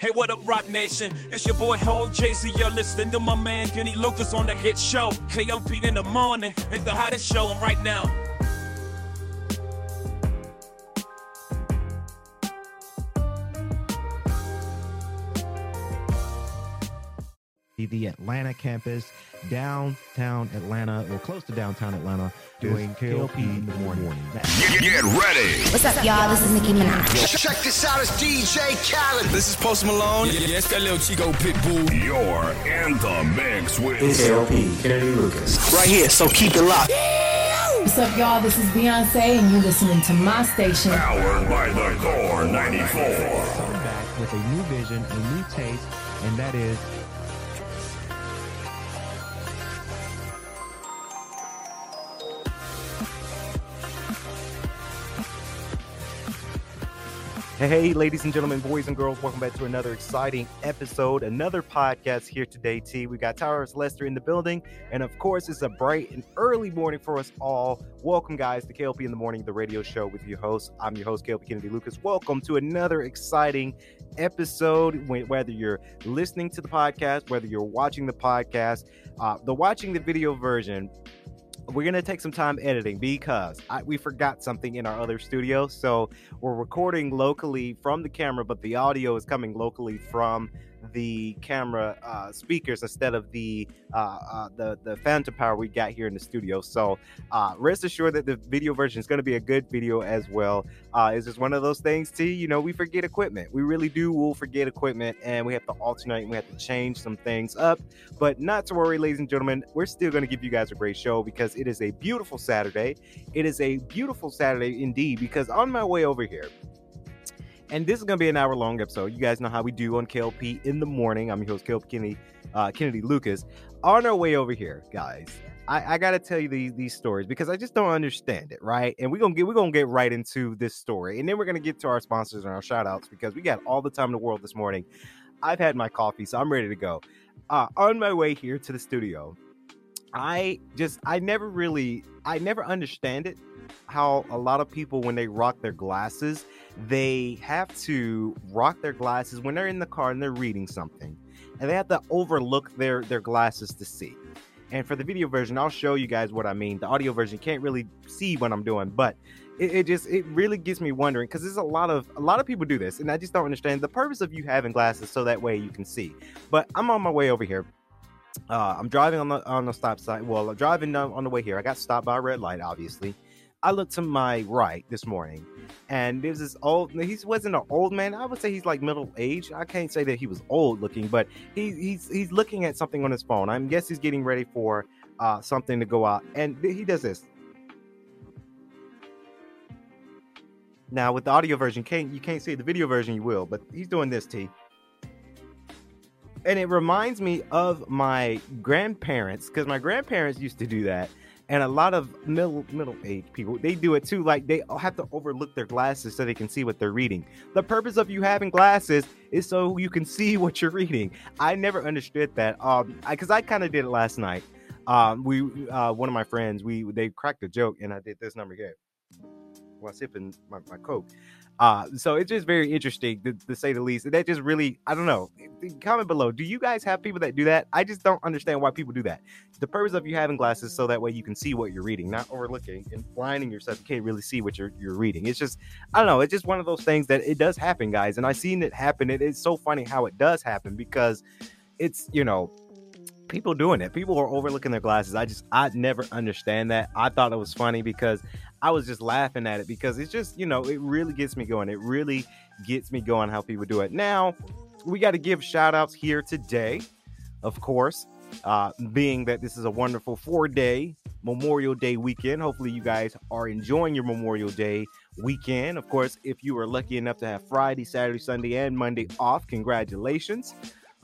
Hey, what up, Rock Nation? It's your boy Ho JC. You're listening to my man Kenny Lucas on the hit show. KLP in the morning. It's the hottest show right now. The Atlanta campus, downtown Atlanta, or close to downtown Atlanta, doing KLP in the morning. Get, get ready. What's up, y'all? This is Nicki Minaj. Check this out, it's DJ Khaled. This is Post Malone. Yeah, yeah, it's that little Chico Pitbull. You're in the mix with KLP, Kennedy Lucas. Right here, so keep it locked. What's up, y'all? This is Beyonce, and you're listening to my station. Powered by the Core 94. Coming back with a new vision, a new taste, and that is Hey, ladies and gentlemen, boys and girls, welcome back to another exciting episode, another podcast here today, T. We got Towers Lester in the building, and of course, it's a bright and early morning for us all. Welcome, guys, to KLP in the Morning, the radio show with your host. I'm your host, KLP Kennedy Lucas. Welcome to another exciting episode. Whether you're listening to the podcast, whether you're watching the podcast, uh, the watching the video version, we're gonna take some time editing because I, we forgot something in our other studio. So we're recording locally from the camera, but the audio is coming locally from the camera uh, speakers instead of the uh, uh, the the phantom power we got here in the studio. So uh, rest assured that the video version is going to be a good video as well. Uh, it's just one of those things. T, you know, we forget equipment. We really do. We'll forget equipment, and we have to alternate. and We have to change some things up, but not to worry, ladies and gentlemen. We're still going to give you guys a great show because it is a beautiful Saturday. It is a beautiful Saturday indeed. Because on my way over here. And this is going to be an hour long episode. You guys know how we do on KLP in the morning. I'm your host, KLP Kennedy, uh, Kennedy Lucas. On our way over here, guys, I, I got to tell you these these stories because I just don't understand it, right? And we're gonna get we're gonna get right into this story, and then we're gonna get to our sponsors and our shout outs because we got all the time in the world this morning. I've had my coffee, so I'm ready to go. Uh, on my way here to the studio, I just I never really I never understand it how a lot of people when they rock their glasses they have to rock their glasses when they're in the car and they're reading something and they have to overlook their their glasses to see and for the video version i'll show you guys what i mean the audio version can't really see what i'm doing but it, it just it really gets me wondering because there's a lot of a lot of people do this and i just don't understand the purpose of you having glasses so that way you can see but i'm on my way over here uh, I'm driving on the on the stop sign. Well, driving on the way here. I got stopped by a red light, obviously. I looked to my right this morning, and there's this old. He wasn't an old man. I would say he's like middle age. I can't say that he was old looking, but he, he's he's looking at something on his phone. I guess he's getting ready for uh, something to go out, and he does this. Now with the audio version, can't you can't see the video version, you will, but he's doing this, T and it reminds me of my grandparents because my grandparents used to do that and a lot of middle middle age people they do it too like they have to overlook their glasses so they can see what they're reading. The purpose of you having glasses is so you can see what you're reading. I never understood that um because I, I kind of did it last night. Um we uh one of my friends we they cracked a joke and i did this number here while sipping my, my coke uh, so it's just very interesting to, to, say the least. And that just really, I don't know. Comment below. Do you guys have people that do that? I just don't understand why people do that. The purpose of you having glasses so that way you can see what you're reading, not overlooking and blinding yourself. You can't really see what you're you're reading. It's just, I don't know. It's just one of those things that it does happen, guys. And I've seen it happen. It is so funny how it does happen because it's you know people doing it. People are overlooking their glasses. I just I never understand that. I thought it was funny because I was just laughing at it because it's just, you know, it really gets me going. It really gets me going how people do it. Now, we got to give shout outs here today, of course, uh, being that this is a wonderful four day Memorial Day weekend. Hopefully, you guys are enjoying your Memorial Day weekend. Of course, if you were lucky enough to have Friday, Saturday, Sunday, and Monday off, congratulations.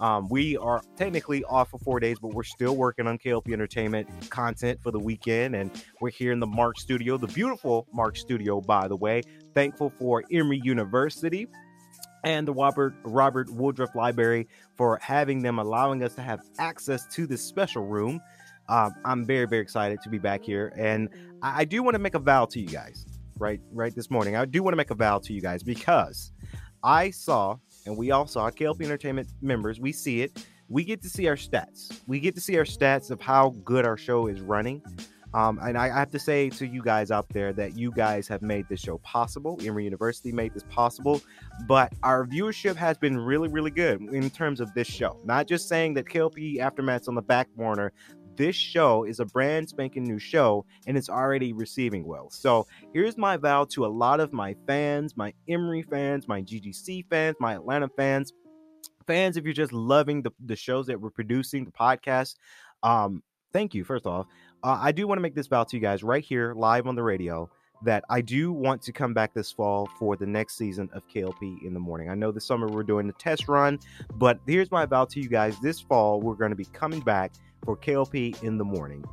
Um, we are technically off for four days, but we're still working on KLP Entertainment content for the weekend. And we're here in the Mark Studio, the beautiful Mark Studio, by the way. Thankful for Emory University and the Robert Robert Woodruff Library for having them, allowing us to have access to this special room. Um, I'm very, very excited to be back here, and I, I do want to make a vow to you guys. Right, right this morning, I do want to make a vow to you guys because I saw and we also our KLP Entertainment members, we see it. We get to see our stats. We get to see our stats of how good our show is running. Um, and I, I have to say to you guys out there that you guys have made this show possible. Emory University made this possible, but our viewership has been really, really good in terms of this show. Not just saying that KLP Aftermath's on the back burner. This show is a brand spanking new show and it's already receiving well. So here's my vow to a lot of my fans, my Emory fans, my GGC fans, my Atlanta fans, fans, if you're just loving the, the shows that we're producing, the podcast. Um, thank you, first off uh, I do want to make this vow to you guys right here, live on the radio, that I do want to come back this fall for the next season of KLP in the morning. I know this summer we're doing the test run, but here's my vow to you guys this fall, we're going to be coming back for KLP in the morning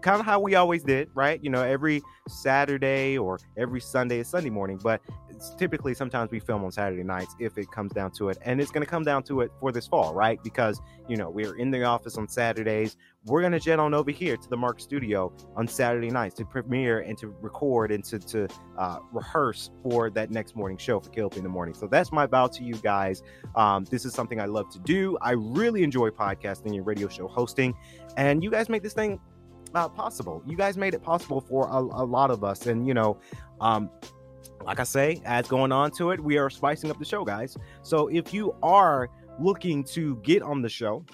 kind of how we always did, right? You know, every Saturday or every Sunday is Sunday morning, but typically sometimes we film on Saturday nights if it comes down to it. And it's going to come down to it for this fall, right? Because, you know, we're in the office on Saturdays. We're going to jet on over here to the Mark studio on Saturday nights to premiere and to record and to, to uh, rehearse for that next morning show for KLP in the morning. So that's my vow to you guys. Um, this is something I love to do. I really enjoy podcasting and radio show hosting. And you guys make this thing uh, possible. You guys made it possible for a, a lot of us. And, you know, um, like I say, as going on to it, we are spicing up the show, guys. So if you are looking to get on the show,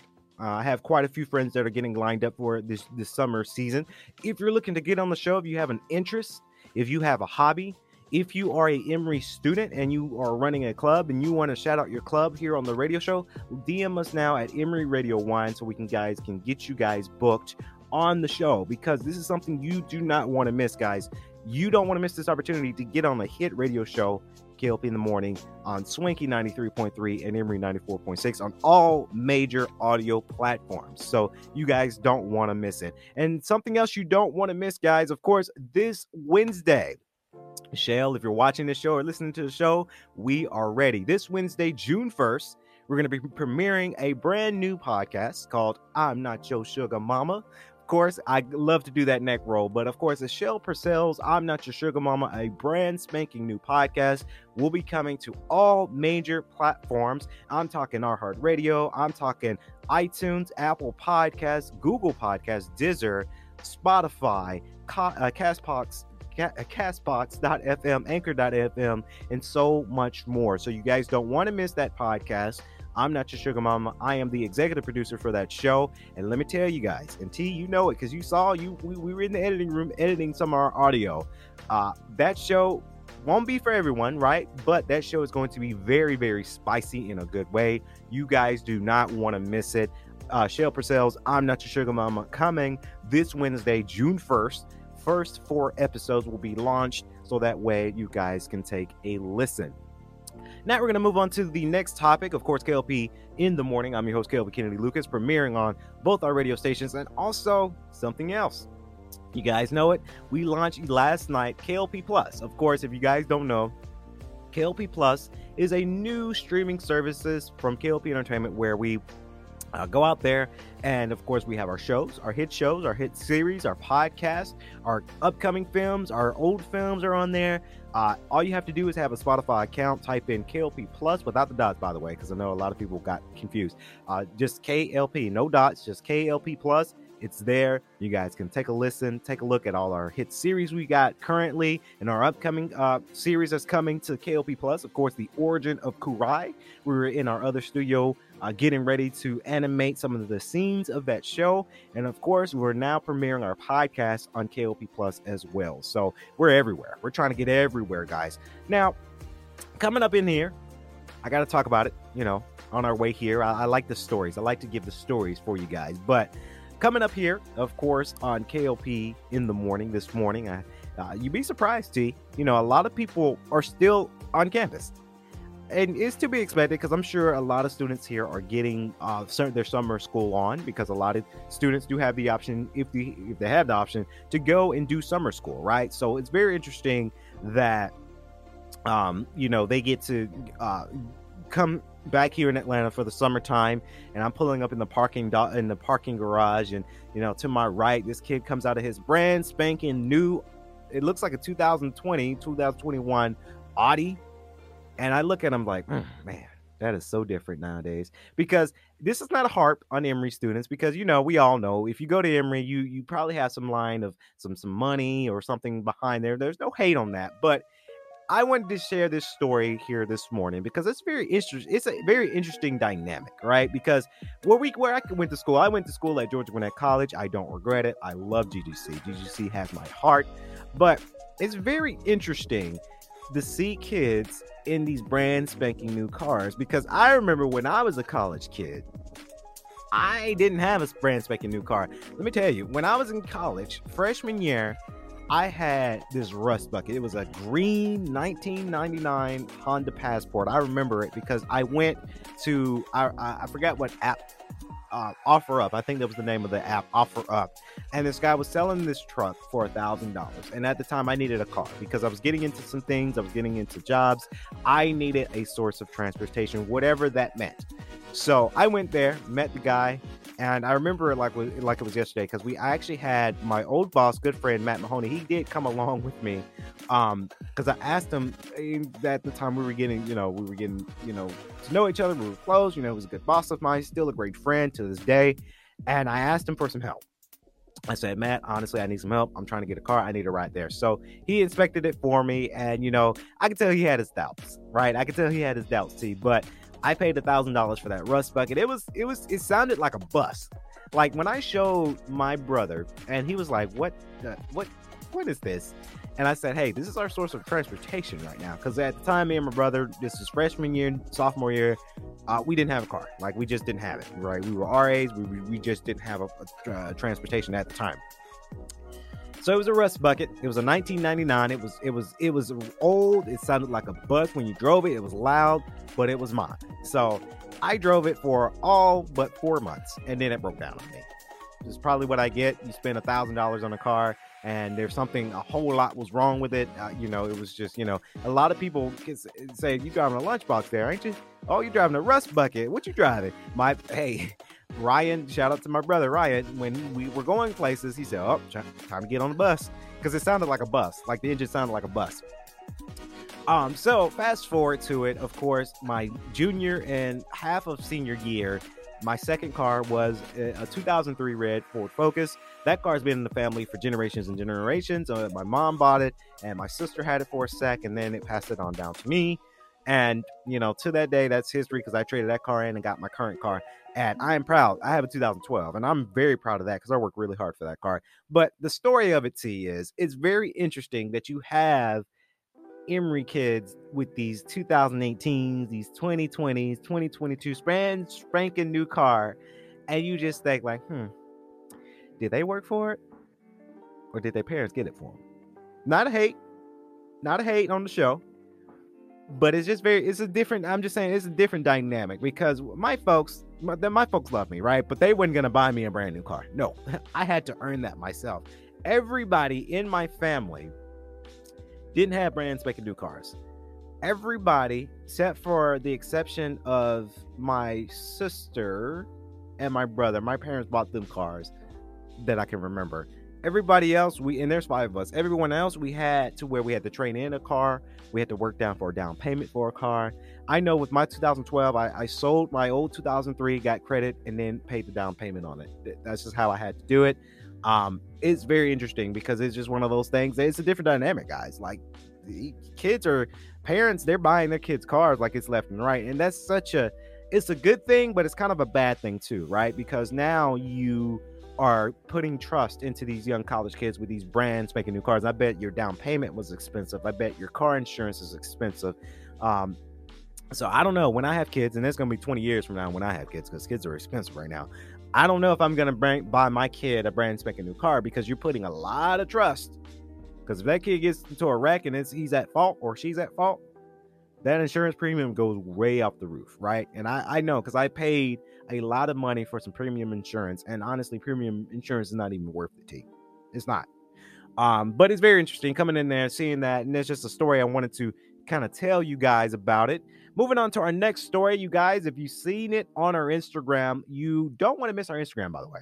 uh, I have quite a few friends that are getting lined up for this this summer season. If you're looking to get on the show, if you have an interest, if you have a hobby, if you are a Emory student and you are running a club and you want to shout out your club here on the radio show, DM us now at Emory Radio One so we can guys can get you guys booked on the show because this is something you do not want to miss, guys. You don't want to miss this opportunity to get on a hit radio show, KLP in the morning on Swanky 93.3 and Emory 94.6 on all major audio platforms. So you guys don't want to miss it. And something else you don't want to miss, guys, of course, this Wednesday. Shale, if you're watching this show or listening to the show, we are ready. This Wednesday, June 1st, we're going to be premiering a brand new podcast called I'm Not Your Sugar Mama course, I love to do that neck roll, but of course, it's Shell Purcell's I'm Not Your Sugar Mama, a brand spanking new podcast, will be coming to all major platforms. I'm talking iHeart Radio, I'm talking iTunes, Apple Podcasts, Google Podcasts, Deezer, Spotify, uh, Castbox, uh, Castbox.fm, Anchor.fm, and so much more. So you guys don't want to miss that podcast. I'm not your sugar mama. I am the executive producer for that show. And let me tell you guys, and T, you know it because you saw you we, we, were in the editing room editing some of our audio. Uh, that show won't be for everyone, right? But that show is going to be very, very spicy in a good way. You guys do not want to miss it. Uh, Shale Purcell's I'm Not Your Sugar Mama coming this Wednesday, June 1st. First four episodes will be launched so that way you guys can take a listen. Now we're going to move on to the next topic. Of course, KLP in the morning. I'm your host, KLP Kennedy Lucas, premiering on both our radio stations and also something else. You guys know it. We launched last night KLP Plus. Of course, if you guys don't know, KLP Plus is a new streaming services from KLP Entertainment where we uh, go out there and of course we have our shows our hit shows our hit series our podcast our upcoming films our old films are on there uh, all you have to do is have a spotify account type in klp plus without the dots by the way because i know a lot of people got confused uh, just klp no dots just klp plus it's there. You guys can take a listen, take a look at all our hit series we got currently and our upcoming uh, series that's coming to KLP Plus. Of course, the origin of Kurai. We were in our other studio uh, getting ready to animate some of the scenes of that show. And of course, we're now premiering our podcast on KLP Plus as well. So we're everywhere. We're trying to get everywhere, guys. Now, coming up in here, I got to talk about it, you know, on our way here. I, I like the stories. I like to give the stories for you guys. But coming up here, of course, on KLP in the morning this morning, I, uh, you'd be surprised, T. You know, a lot of people are still on campus and it's to be expected because I'm sure a lot of students here are getting uh, their summer school on because a lot of students do have the option, if they if they have the option, to go and do summer school, right? So it's very interesting that um, you know they get to uh, come back here in Atlanta for the summertime, and I'm pulling up in the parking do- in the parking garage, and you know to my right, this kid comes out of his brand spanking new. It looks like a 2020, 2021 Audi and I look at them like, mm, man, That is so different nowadays because this is not a harp on Emory students because you know we all know if you go to Emory you you probably have some line of some some money or something behind there. There's no hate on that, but I wanted to share this story here this morning because it's very interesting. It's a very interesting dynamic, right? Because where we where I went to school, I went to school at Georgia Gwinnett College. I don't regret it. I love GGC. GGC has my heart, but it's very interesting to see kids in these brand spanking new cars because I remember when I was a college kid, I didn't have a brand spanking new car. Let me tell you, when I was in college, freshman year, I had this rust bucket. It was a green 1999 Honda Passport. I remember it because I went to I I, I forgot what app uh, OfferUp. I think that was the name of the app, OfferUp. And this guy was selling this truck for a thousand dollars. And at the time, I needed a car because I was getting into some things. I was getting into jobs. I needed a source of transportation, whatever that meant. So I went there, met the guy, and I remember it like like it was yesterday because we I actually had my old boss, good friend Matt Mahoney. He did come along with me, um, because I asked him eh, at the time we were getting, you know, we were getting, you know, to know each other. We were close. You know, he was a good boss of mine, still a great friend to this day. And I asked him for some help. I said, Matt, honestly, I need some help. I'm trying to get a car. I need a ride there. So he inspected it for me. And, you know, I could tell he had his doubts, right? I could tell he had his doubts, too. But I paid a thousand dollars for that rust bucket. It was, it was, it sounded like a bus. Like when I showed my brother, and he was like, "What, the, what, what is this?" And I said, "Hey, this is our source of transportation right now." Because at the time, me and my brother, this is freshman year, sophomore year, uh, we didn't have a car. Like we just didn't have it. Right? We were RAs. We we, just didn't have a, a transportation at the time. So it was a rust bucket. It was a 1999. It was it was it was old. It sounded like a bus when you drove it. It was loud, but it was mine. So I drove it for all but four months, and then it broke down on me. Is probably what I get. You spend a thousand dollars on a car, and there's something a whole lot was wrong with it. Uh, you know, it was just you know a lot of people say you driving a lunchbox there, ain't you? Oh, you driving a rust bucket? What you driving? My hey. Ryan, shout out to my brother Ryan. When we were going places, he said, "Oh, time to get on the bus," because it sounded like a bus, like the engine sounded like a bus. Um, so fast forward to it, of course, my junior and half of senior year, my second car was a 2003 red Ford Focus. That car's been in the family for generations and generations. Uh, my mom bought it, and my sister had it for a sec, and then it passed it on down to me. And you know, to that day, that's history because I traded that car in and got my current car. And I am proud. I have a 2012, and I'm very proud of that because I worked really hard for that car. But the story of it, T, is it's very interesting that you have Emory kids with these 2018s, these 2020s, 2022 span spanking new car, and you just think like, hmm, did they work for it, or did their parents get it for them? Not a hate, not a hate on the show, but it's just very, it's a different. I'm just saying, it's a different dynamic because my folks, my, my folks love me, right? But they weren't gonna buy me a brand new car. No, I had to earn that myself. Everybody in my family didn't have brand spanking new cars. Everybody, except for the exception of my sister and my brother, my parents bought them cars that I can remember. Everybody else, we and there's five of us. Everyone else, we had to where we had to train in a car. We had to work down for a down payment for a car. I know with my 2012, I, I sold my old 2003, got credit, and then paid the down payment on it. That's just how I had to do it um it's very interesting because it's just one of those things it's a different dynamic guys like kids or parents they're buying their kids cars like it's left and right and that's such a it's a good thing but it's kind of a bad thing too right because now you are putting trust into these young college kids with these brands making new cars i bet your down payment was expensive i bet your car insurance is expensive um so I don't know when I have kids, and it's gonna be 20 years from now when I have kids because kids are expensive right now. I don't know if I'm gonna buy my kid a brand spanking new car because you're putting a lot of trust. Because if that kid gets into a wreck and it's he's at fault or she's at fault, that insurance premium goes way off the roof, right? And I, I know because I paid a lot of money for some premium insurance, and honestly, premium insurance is not even worth the tea. It's not. Um, but it's very interesting coming in there, seeing that, and it's just a story I wanted to kind of tell you guys about it. Moving on to our next story, you guys, if you've seen it on our Instagram, you don't want to miss our Instagram, by the way.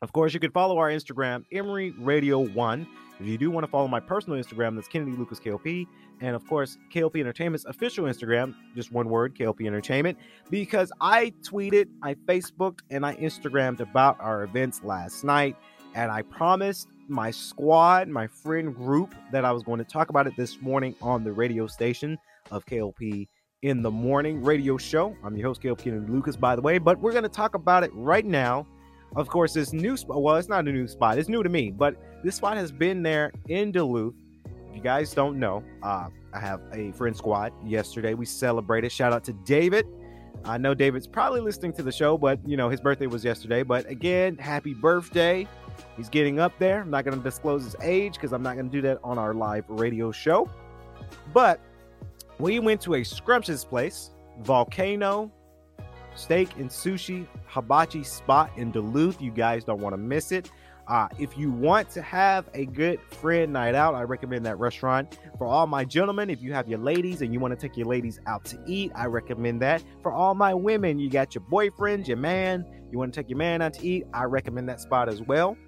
Of course, you can follow our Instagram, Emory Radio One. If you do want to follow my personal Instagram, that's Kennedy Lucas KLP. And of course, KLP Entertainment's official Instagram, just one word, KLP Entertainment, because I tweeted, I Facebooked, and I Instagrammed about our events last night. And I promised my squad, my friend group, that I was going to talk about it this morning on the radio station of KLP in the morning radio show. I'm your host, KLP Kennedy Lucas, by the way, but we're going to talk about it right now. Of course, this new spot, well, it's not a new spot, it's new to me, but this spot has been there in Duluth. If you guys don't know, uh, I have a friend squad. Yesterday, we celebrated. Shout out to David. I know David's probably listening to the show, but you know, his birthday was yesterday. But again, happy birthday. He's getting up there. I'm not going to disclose his age because I'm not going to do that on our live radio show. But we went to a scrumptious place, Volcano Steak and Sushi Hibachi spot in Duluth. You guys don't want to miss it. Uh, if you want to have a good friend night out, I recommend that restaurant. For all my gentlemen, if you have your ladies and you want to take your ladies out to eat, I recommend that. For all my women, you got your boyfriend, your man, you want to take your man out to eat, I recommend that spot as well.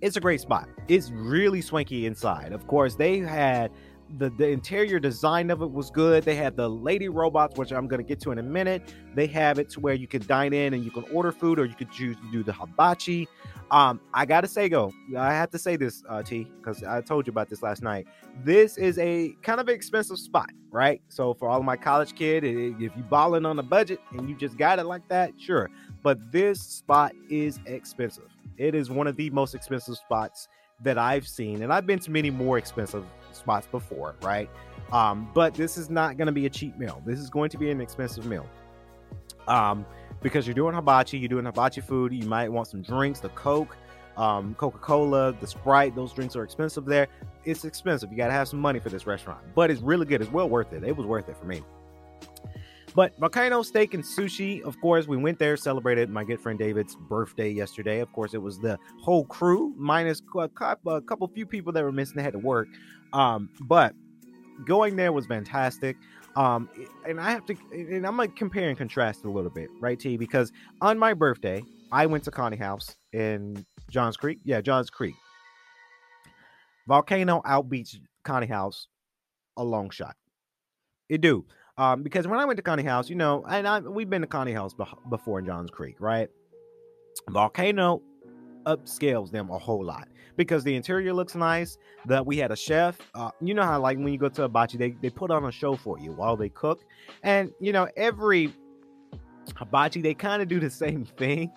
It's a great spot. It's really swanky inside. Of course, they had the, the interior design of it was good. They had the lady robots, which I'm going to get to in a minute. They have it to where you can dine in and you can order food, or you could choose to do the hibachi. Um, I gotta say, go. I have to say this, uh, T, because I told you about this last night. This is a kind of expensive spot, right? So for all my college kid, if you balling on a budget and you just got it like that, sure. But this spot is expensive. It is one of the most expensive spots that I've seen, and I've been to many more expensive spots before, right? Um, but this is not going to be a cheap meal. This is going to be an expensive meal. Um, because you're doing hibachi, you're doing hibachi food. You might want some drinks, the Coke, um, Coca Cola, the Sprite. Those drinks are expensive there. It's expensive. You got to have some money for this restaurant, but it's really good. It's well worth it. It was worth it for me. But Volcano Steak and Sushi, of course, we went there, celebrated my good friend David's birthday yesterday. Of course, it was the whole crew, minus a couple, few people that were missing that had to work. Um, but going there was fantastic. Um, and I have to, and I'm gonna compare and contrast a little bit, right, T? Because on my birthday, I went to Kani House in Johns Creek. Yeah, Johns Creek. Volcano outbeats Kani House a long shot. It do. Um, because when I went to Kani House, you know, and I we've been to Kani House before in Johns Creek, right? Volcano upscales them a whole lot because the interior looks nice. That we had a chef. Uh, you know how like when you go to a hibachi, they they put on a show for you while they cook, and you know every hibachi they kind of do the same thing.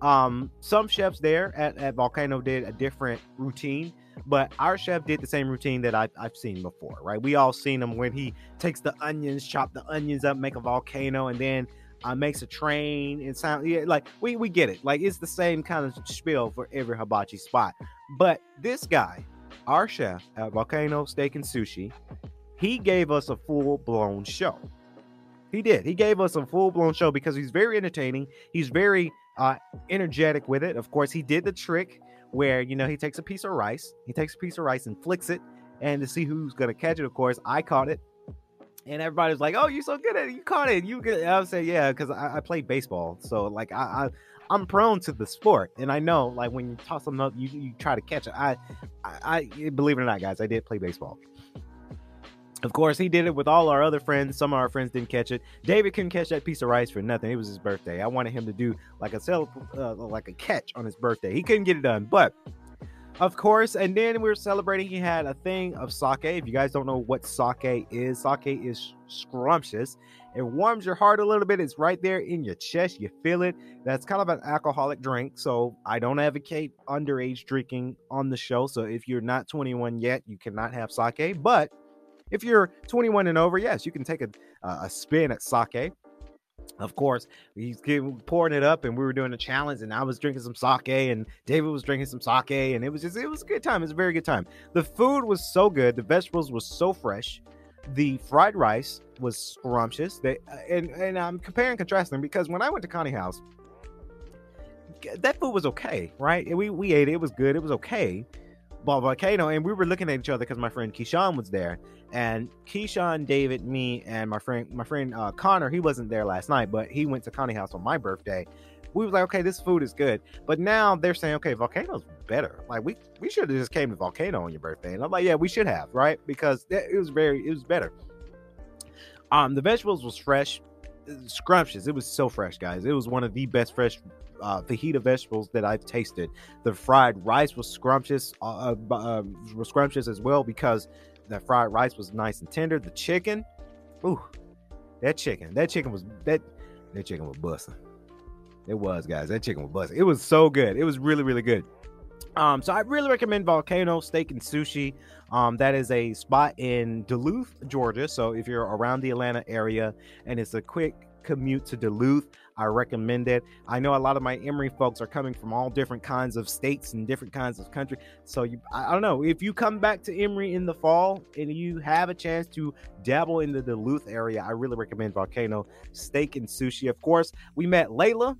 Um, some chefs there at, at Volcano did a different routine but our chef did the same routine that I've, I've seen before, right? We all seen him when he takes the onions, chop the onions up, make a volcano, and then uh, makes a train and sound yeah, like we we get it. Like it's the same kind of spiel for every hibachi spot. But this guy, our chef at Volcano Steak and Sushi, he gave us a full blown show. He did. He gave us a full blown show because he's very entertaining. He's very uh, energetic with it. Of course, he did the trick where you know he takes a piece of rice, he takes a piece of rice and flicks it, and to see who's gonna catch it. Of course, I caught it, and everybody's like, "Oh, you're so good at it! You caught it! You good?" I would say, "Yeah," because I, I play baseball, so like I, I am prone to the sport, and I know like when you toss them up, you you try to catch it. I, I, I believe it or not, guys, I did play baseball. Of course, he did it with all our other friends. Some of our friends didn't catch it. David couldn't catch that piece of rice for nothing. It was his birthday. I wanted him to do like a cel- uh, like a catch on his birthday. He couldn't get it done, but of course. And then we were celebrating. He had a thing of sake. If you guys don't know what sake is, sake is scrumptious. It warms your heart a little bit. It's right there in your chest. You feel it. That's kind of an alcoholic drink. So I don't advocate underage drinking on the show. So if you're not 21 yet, you cannot have sake. But if you're 21 and over, yes, you can take a, a spin at sake. Of course, he's pouring it up, and we were doing a challenge, and I was drinking some sake, and David was drinking some sake, and it was just it was a good time. It was a very good time. The food was so good, the vegetables was so fresh, the fried rice was scrumptious. They uh, and and I'm comparing contrasting because when I went to Kani House, that food was okay, right? We we ate it, it was good, it was okay, Ball Volcano, and we were looking at each other because my friend Keyshawn was there, and Keyshawn, David, me, and my friend my friend uh, Connor. He wasn't there last night, but he went to Kani House on my birthday. We was like, okay, this food is good, but now they're saying, okay, Volcano's better. Like we we should have just came to Volcano on your birthday, and I'm like, yeah, we should have, right? Because it was very it was better. Um, the vegetables was fresh, scrumptious. It was so fresh, guys. It was one of the best fresh uh, fajita vegetables that I've tasted. The fried rice was scrumptious, uh, uh, uh, was scrumptious as well because the fried rice was nice and tender. The chicken, ooh, that chicken, that chicken was that that chicken was busting. It was, guys. That chicken was busting. It was so good. It was really, really good. Um, so I really recommend Volcano Steak and Sushi. Um, that is a spot in Duluth, Georgia. So if you're around the Atlanta area and it's a quick commute to Duluth, I recommend it. I know a lot of my Emory folks are coming from all different kinds of states and different kinds of country. So you, I, don't know if you come back to Emory in the fall and you have a chance to dabble in the Duluth area, I really recommend Volcano Steak and Sushi. Of course, we met Layla,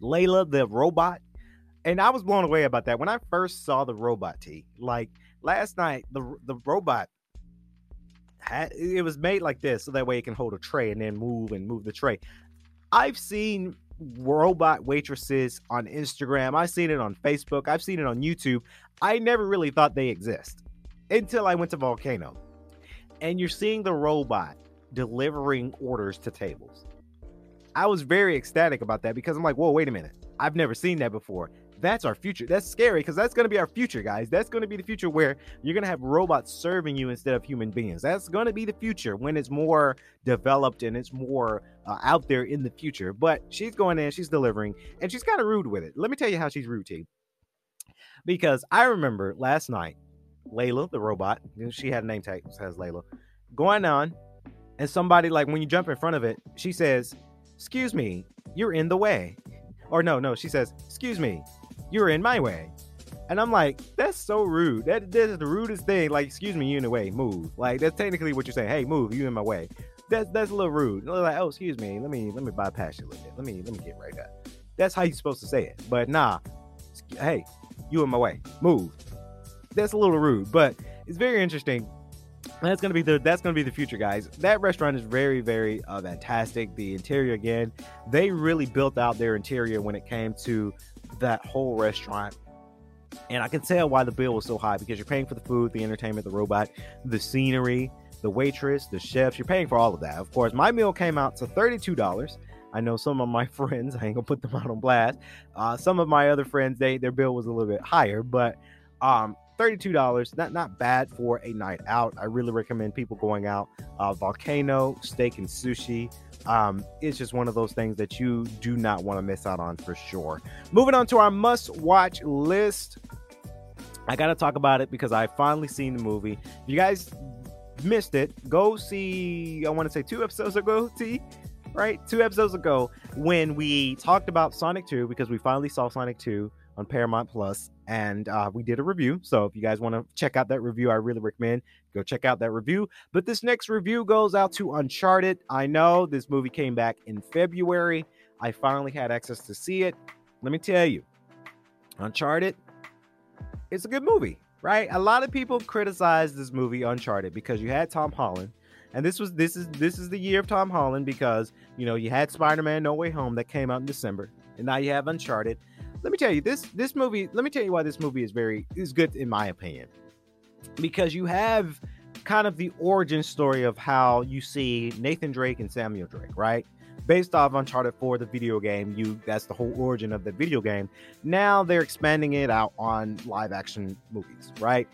Layla the robot, and I was blown away about that when I first saw the robot T. Like last night, the the robot had it was made like this so that way it can hold a tray and then move and move the tray. I've seen robot waitresses on Instagram. I've seen it on Facebook. I've seen it on YouTube. I never really thought they exist until I went to Volcano. And you're seeing the robot delivering orders to tables. I was very ecstatic about that because I'm like, whoa, wait a minute. I've never seen that before that's our future. That's scary because that's going to be our future, guys. That's going to be the future where you're going to have robots serving you instead of human beings. That's going to be the future when it's more developed and it's more uh, out there in the future. But she's going in, she's delivering, and she's kind of rude with it. Let me tell you how she's rude, T. Because I remember last night, Layla, the robot, she had a name tag, says Layla, going on, and somebody, like, when you jump in front of it, she says, Excuse me, you're in the way. Or no, no, she says, Excuse me, you're in my way. And I'm like, that's so rude. That, that is the rudest thing. Like, excuse me, you in the way, move. Like, that's technically what you're saying. Hey, move, you in my way. That's that's a little rude. Like, oh, excuse me, let me let me bypass you a little bit. Let me let me get right up. That's how you're supposed to say it. But nah, hey, you in my way, move. That's a little rude, but it's very interesting. That's gonna be the that's gonna be the future, guys. That restaurant is very very uh, fantastic. The interior again, they really built out their interior when it came to that whole restaurant. And I can tell why the bill was so high because you're paying for the food, the entertainment, the robot, the scenery, the waitress, the chefs. You're paying for all of that. Of course, my meal came out to $32. I know some of my friends, I ain't gonna put them out on blast. Uh, some of my other friends, they their bill was a little bit higher, but um, $32 not not bad for a night out i really recommend people going out uh, volcano steak and sushi um, it's just one of those things that you do not want to miss out on for sure. Moving on to our must watch list. I got to talk about it because I finally seen the movie. If you guys missed it, go see, I want to say two episodes ago, T, right? Two episodes ago when we talked about Sonic 2 because we finally saw Sonic 2 on Paramount Plus, and uh, we did a review. So if you guys want to check out that review, I really recommend go check out that review. But this next review goes out to Uncharted. I know this movie came back in February. I finally had access to see it. Let me tell you, Uncharted, it's a good movie, right? A lot of people criticize this movie Uncharted because you had Tom Holland. And this was this is this is the year of Tom Holland because you know you had Spider-Man No Way Home that came out in December, and now you have Uncharted let me tell you this this movie let me tell you why this movie is very is good in my opinion. Because you have kind of the origin story of how you see Nathan Drake and Samuel Drake right? Based off Uncharted 4 the video game you that's the whole origin of the video game. Now they're expanding it out on live action movies right?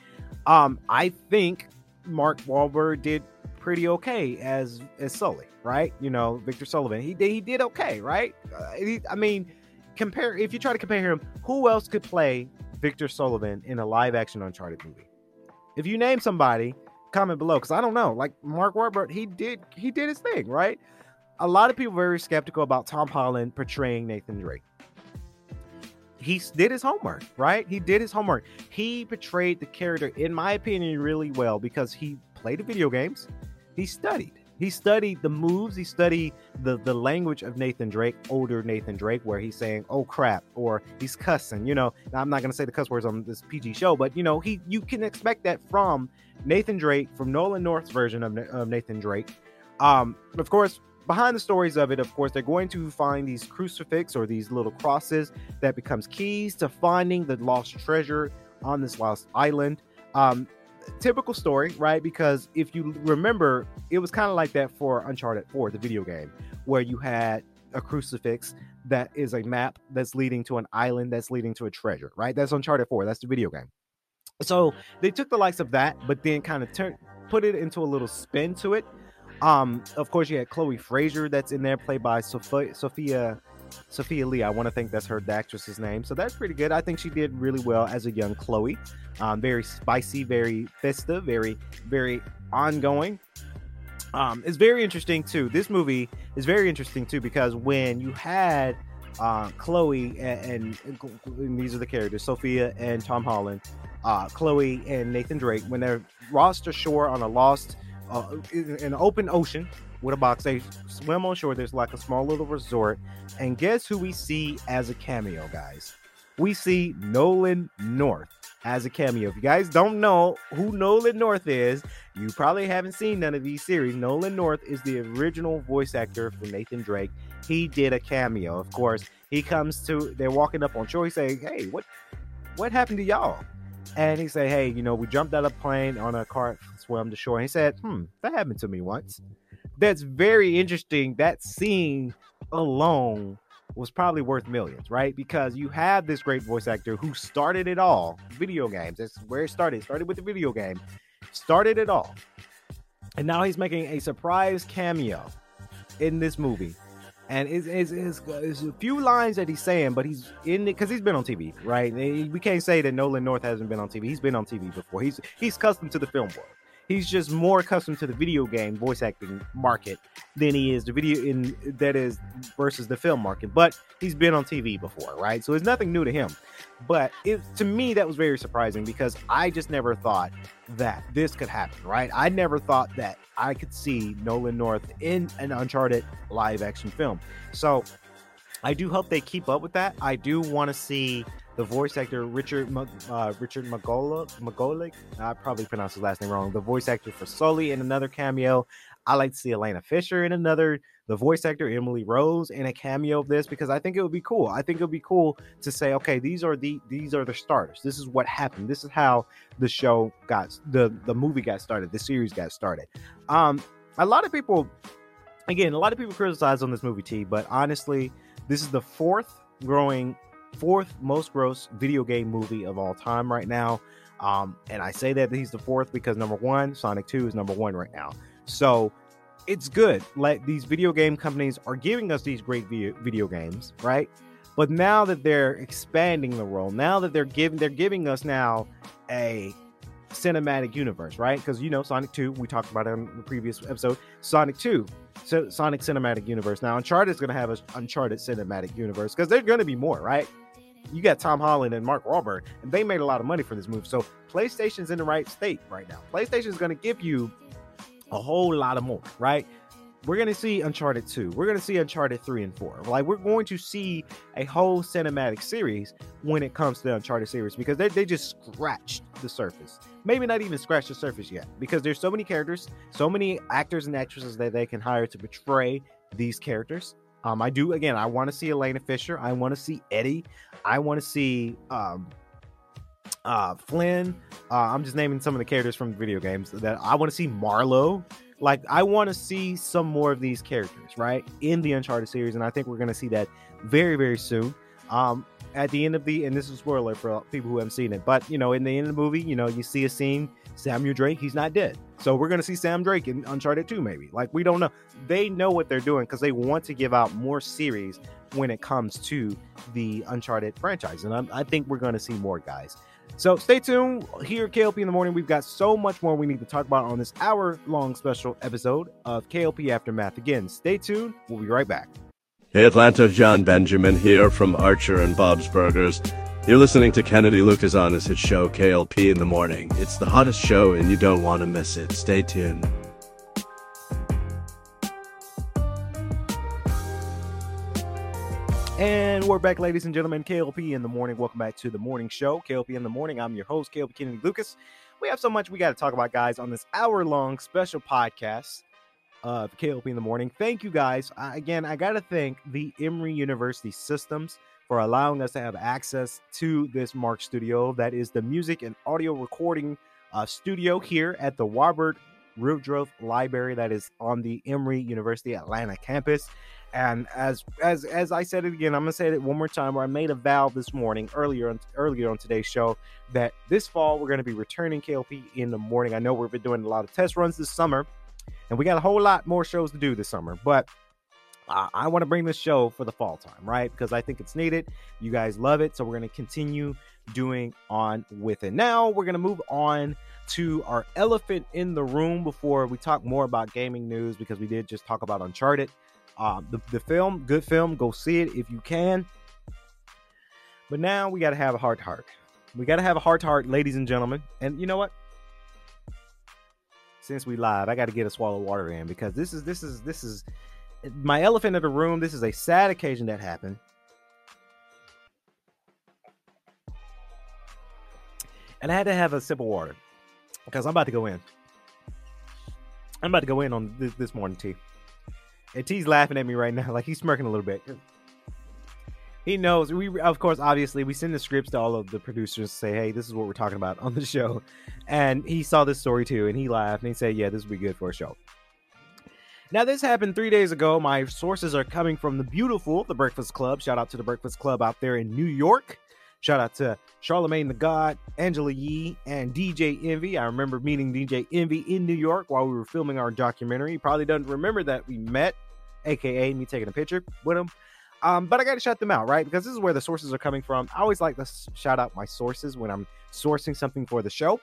Um I think Mark Wahlberg did pretty okay as as Sully right? You know Victor Sullivan he did he did okay right? Uh, he, I mean compare if you try to compare him, who else could play Victor Sullivan in a live action Uncharted movie? If you name somebody, comment below because I don't know. Like Mark Wahlberg, he did he did his thing, right? A lot of people very skeptical about Tom Holland portraying Nathan Drake. He did his homework, right? He did his homework. He portrayed the character, in my opinion, really well because he played the video games. He studied, he studied the moves, he studied the the language of Nathan Drake, older Nathan Drake, where he's saying "oh crap" or he's cussing. You know, now, I'm not gonna say the cuss words on this PG show, but you know, he you can expect that from Nathan Drake, from Nolan North's version of, of Nathan Drake. Um, of course, behind the stories of it, of course, they're going to find these crucifix or these little crosses that becomes keys to finding the lost treasure on this lost island. Um, typical story, right? Because if you remember, it was kind of like that for Uncharted 4, the video game, where you had a crucifix that is a map that's leading to an island that's leading to a treasure, right? That's Uncharted 4. That's the video game. So they took the likes of that, but then kind of turned put it into a little spin to it. Um, of course, you had Chloe Frazer that's in there, played by Sophia Sophia Sophia Lee. I want to think that's her the actress's name. So that's pretty good. I think she did really well as a young Chloe. Um, very spicy, very festive, very, very ongoing. Um, it's very interesting too. This movie is very interesting too because when you had uh, Chloe and, and, and, these are the characters, Sophia and Tom Holland, uh, Chloe and Nathan Drake, when they're lost ashore on a lost, uh, in an open ocean with a box, they swim on shore. There's like a small little resort, and guess who we see as a cameo, guys? We see Nolan North as a cameo. If you guys don't know who Nolan North is, you probably haven't seen none of these series. Nolan North is the original voice actor for Nathan Drake. He did a cameo. Of course, he comes to they're walking up on shore. He say, "Hey, what what happened to y'all?" And he said, "Hey, you know, we jumped out of a plane on a cart, swam to shore." And he said, "Hmm, that happened to me once." That's very interesting. That scene alone was probably worth millions, right? Because you have this great voice actor who started it all, video games. That's where it started. It started with the video game, started it all. And now he's making a surprise cameo in this movie. And it's, it's, it's, it's a few lines that he's saying, but he's in it because he's been on TV, right? We can't say that Nolan North hasn't been on TV. He's been on TV before. He's he's accustomed to the film world he's just more accustomed to the video game voice acting market than he is the video in that is versus the film market. But he's been on TV before, right? So it's nothing new to him. But it, to me, that was very surprising because I just never thought that this could happen, right? I never thought that I could see Nolan North in an Uncharted live action film. So I do hope they keep up with that. I do want to see the voice actor Richard uh, Richard Magolic. I probably pronounced his last name wrong. The voice actor for Sully in another cameo. I like to see Elena Fisher in another. The voice actor Emily Rose in a cameo of this because I think it would be cool. I think it would be cool to say, okay, these are the these are the starters. This is what happened. This is how the show got the the movie got started. The series got started. Um, a lot of people, again, a lot of people criticize on this movie T, but honestly, this is the fourth growing fourth most gross video game movie of all time right now. Um, and I say that he's the fourth because number one, Sonic 2 is number one right now. So it's good. Like these video game companies are giving us these great video, video games, right? But now that they're expanding the role, now that they're giving they're giving us now a cinematic universe, right? Because you know, Sonic 2, we talked about it in the previous episode. Sonic 2, so Sonic Cinematic Universe. Now, Uncharted is going to have an Uncharted Cinematic Universe because there's going to be more, right? You got Tom Holland and Mark Wahlberg, and they made a lot of money for this movie. So PlayStation's in the right state right now. PlayStation is going to give you a whole lot of more, right? We're going to see Uncharted 2. We're going to see Uncharted 3 and 4. Like, we're going to see a whole cinematic series when it comes to the Uncharted series because they, they just scratched the surface. Maybe not even scratched the surface yet because there's so many characters, so many actors and actresses that they can hire to portray these characters um, I do again. I want to see Elena Fisher. I want to see Eddie. I want to see um, uh, Flynn. Uh, I'm just naming some of the characters from video games that I want to see. Marlowe. Like I want to see some more of these characters, right, in the Uncharted series, and I think we're going to see that very, very soon. Um, at the end of the, and this is spoiler for people who haven't seen it, but you know, in the end of the movie, you know, you see a scene Samuel Drake, he's not dead. So we're going to see Sam Drake in Uncharted 2, maybe. Like, we don't know. They know what they're doing because they want to give out more series when it comes to the Uncharted franchise. And I'm, i think we're going to see more, guys. So stay tuned here KLP in the morning. We've got so much more we need to talk about on this hour long special episode of KLP Aftermath. Again, stay tuned. We'll be right back. Hey, Atlanta, Jon Benjamin here from Archer and Bob's Burgers. You're listening to Kennedy Lucas on his hit show KLP in the morning. It's the hottest show and you don't want to miss it. Stay tuned. And we're back, ladies and gentlemen. KLP in the morning. Welcome back to the morning show. KLP in the morning. I'm your host, KLP Kennedy Lucas. We have so much we got to talk about, guys, on this hour long special podcast of KLP in the morning. Thank you, guys. I, again, I got to thank the Emory University Systems for allowing us to have access to this Mark Studio. That is the music and audio recording uh, studio here at the Warbird Woodruff Library that is on the Emory University Atlanta campus. And as as as I said it again, I'm gonna say it one more time. Where I made a vow this morning earlier on earlier on today's show that this fall we're gonna be returning KLP in the morning. I know we've been doing a lot of test runs this summer, and we got a whole lot more shows to do this summer. But uh, I want to bring this show for the fall time, right? Because I think it's needed. You guys love it, so we're gonna continue doing on with it. Now we're gonna move on to our elephant in the room before we talk more about gaming news because we did just talk about Uncharted. Uh, the, the film, good film, go see it if you can. But now we got to have a heart to heart. We got to have a heart to heart, ladies and gentlemen. And you know what? Since we live, I got to get a swallow of water in because this is this is this is my elephant in the room. This is a sad occasion that happened. And I had to have a sip of water because I'm about to go in. I'm about to go in on this, this morning tea. And T's laughing at me right now, like he's smirking a little bit. He knows. We, of course, obviously, we send the scripts to all of the producers say, "Hey, this is what we're talking about on the show," and he saw this story too, and he laughed and he said, "Yeah, this would be good for a show." Now, this happened three days ago. My sources are coming from the beautiful The Breakfast Club. Shout out to The Breakfast Club out there in New York. Shout out to Charlemagne the God, Angela Yee, and DJ Envy. I remember meeting DJ Envy in New York while we were filming our documentary. He probably doesn't remember that we met, aka me taking a picture with him. Um, but I got to shout them out, right? Because this is where the sources are coming from. I always like to shout out my sources when I'm sourcing something for the show.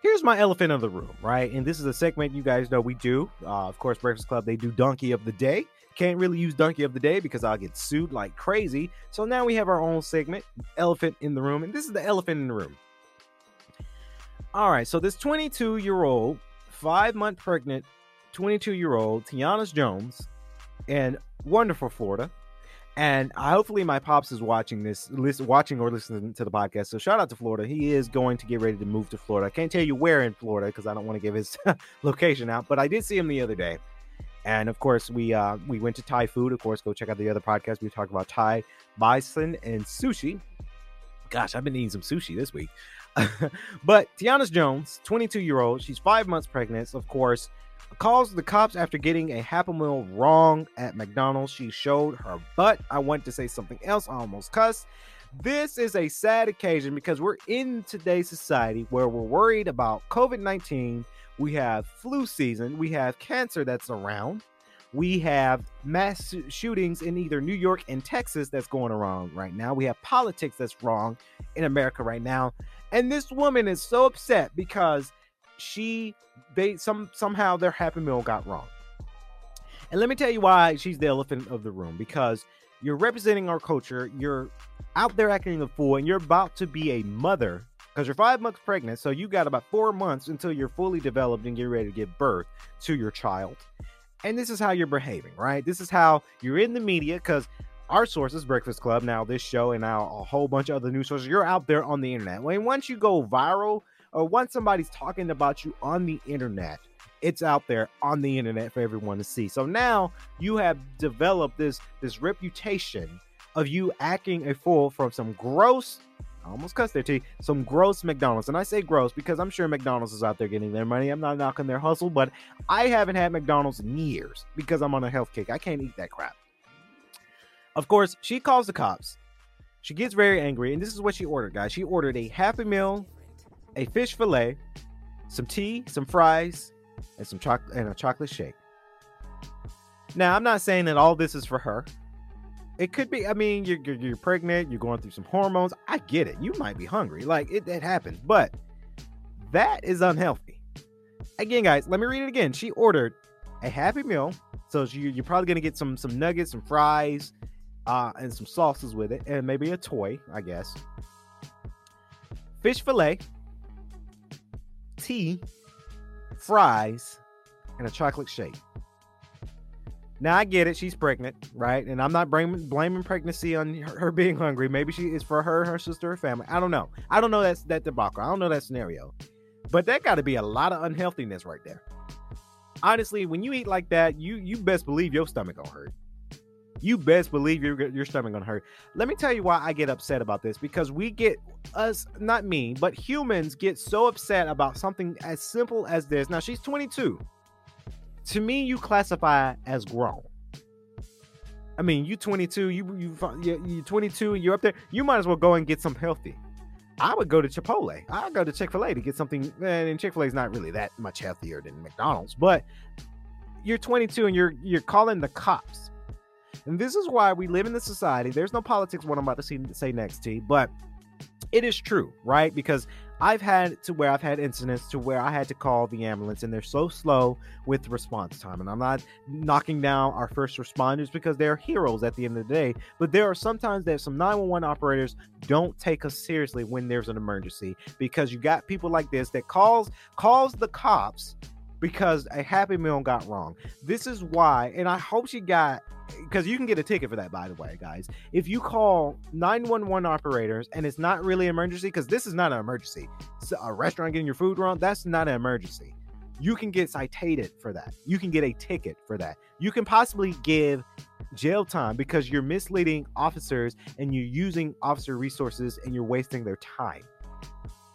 Here's my elephant in the room, right? And this is a segment you guys know we do. Uh, of course, Breakfast Club, they do Donkey of the Day. Can't really use Donkey of the Day because I'll get sued like crazy. So now we have our own segment, Elephant in the Room. And this is the elephant in the room. All right, so this 22 year old, five month pregnant, 22 year old Tiana Jones in wonderful Florida. And hopefully my pops is watching this, listen, watching or listening to the podcast. So shout out to Florida. He is going to get ready to move to Florida. I can't tell you where in Florida because I don't want to give his location out. But I did see him the other day, and of course we uh, we went to Thai food. Of course, go check out the other podcast. We talked about Thai bison and sushi. Gosh, I've been eating some sushi this week. but tiana's Jones, 22 year old, she's five months pregnant. Of course, calls the cops after getting a Happy Meal wrong at McDonald's. She showed her butt. I went to say something else. I almost cussed. This is a sad occasion because we're in today's society where we're worried about COVID 19. We have flu season. We have cancer that's around. We have mass shootings in either New York and Texas that's going around right now. We have politics that's wrong in America right now. And this woman is so upset because she they some somehow their happy meal got wrong. And let me tell you why she's the elephant of the room because you're representing our culture, you're out there acting a fool, and you're about to be a mother because you're five months pregnant. So you got about four months until you're fully developed and you're ready to give birth to your child. And this is how you're behaving, right? This is how you're in the media because our sources, Breakfast Club, now this show, and now a whole bunch of other news sources, you're out there on the internet. When once you go viral, or once somebody's talking about you on the internet, it's out there on the internet for everyone to see. So now you have developed this this reputation of you acting a fool from some gross I almost cussed there, T. Some gross McDonald's. And I say gross because I'm sure McDonald's is out there getting their money. I'm not knocking their hustle, but I haven't had McDonald's in years because I'm on a health kick. I can't eat that crap. Of course, she calls the cops. She gets very angry, and this is what she ordered, guys. She ordered a Happy Meal a fish fillet, some tea, some fries, and some chocolate and a chocolate shake. Now, I'm not saying that all this is for her. It could be. I mean, you're, you're, you're pregnant. You're going through some hormones. I get it. You might be hungry. Like it, it happens. But that is unhealthy. Again, guys, let me read it again. She ordered a Happy Meal, so you, you're probably gonna get some some nuggets, some fries, uh, and some sauces with it, and maybe a toy, I guess. Fish fillet, tea, fries, and a chocolate shake. Now I get it, she's pregnant, right? And I'm not blaming blaming pregnancy on her, her being hungry. Maybe she is for her, her sister, her family. I don't know. I don't know that's that debacle. I don't know that scenario. But that got to be a lot of unhealthiness right there. Honestly, when you eat like that, you you best believe your stomach gonna hurt. You best believe your your stomach gonna hurt. Let me tell you why I get upset about this because we get us not me, but humans get so upset about something as simple as this. Now she's 22. To me, you classify as grown. I mean, you 22, you you you you 22, you're up there. You might as well go and get some healthy. I would go to Chipotle. I'd go to Chick Fil A to get something. And Chick Fil A is not really that much healthier than McDonald's, but you're 22 and you're you're calling the cops. And this is why we live in the society. There's no politics. What I'm about to see, say next, T, but it is true, right? Because I've had to where I've had incidents to where I had to call the ambulance and they're so slow with response time. And I'm not knocking down our first responders because they're heroes at the end of the day. But there are sometimes that some 911 operators don't take us seriously when there's an emergency because you got people like this that calls calls the cops because a happy meal got wrong. This is why, and I hope she got because you can get a ticket for that, by the way, guys. If you call 911 operators and it's not really emergency, because this is not an emergency, so a restaurant getting your food wrong, that's not an emergency. You can get cited for that. You can get a ticket for that. You can possibly give jail time because you're misleading officers and you're using officer resources and you're wasting their time.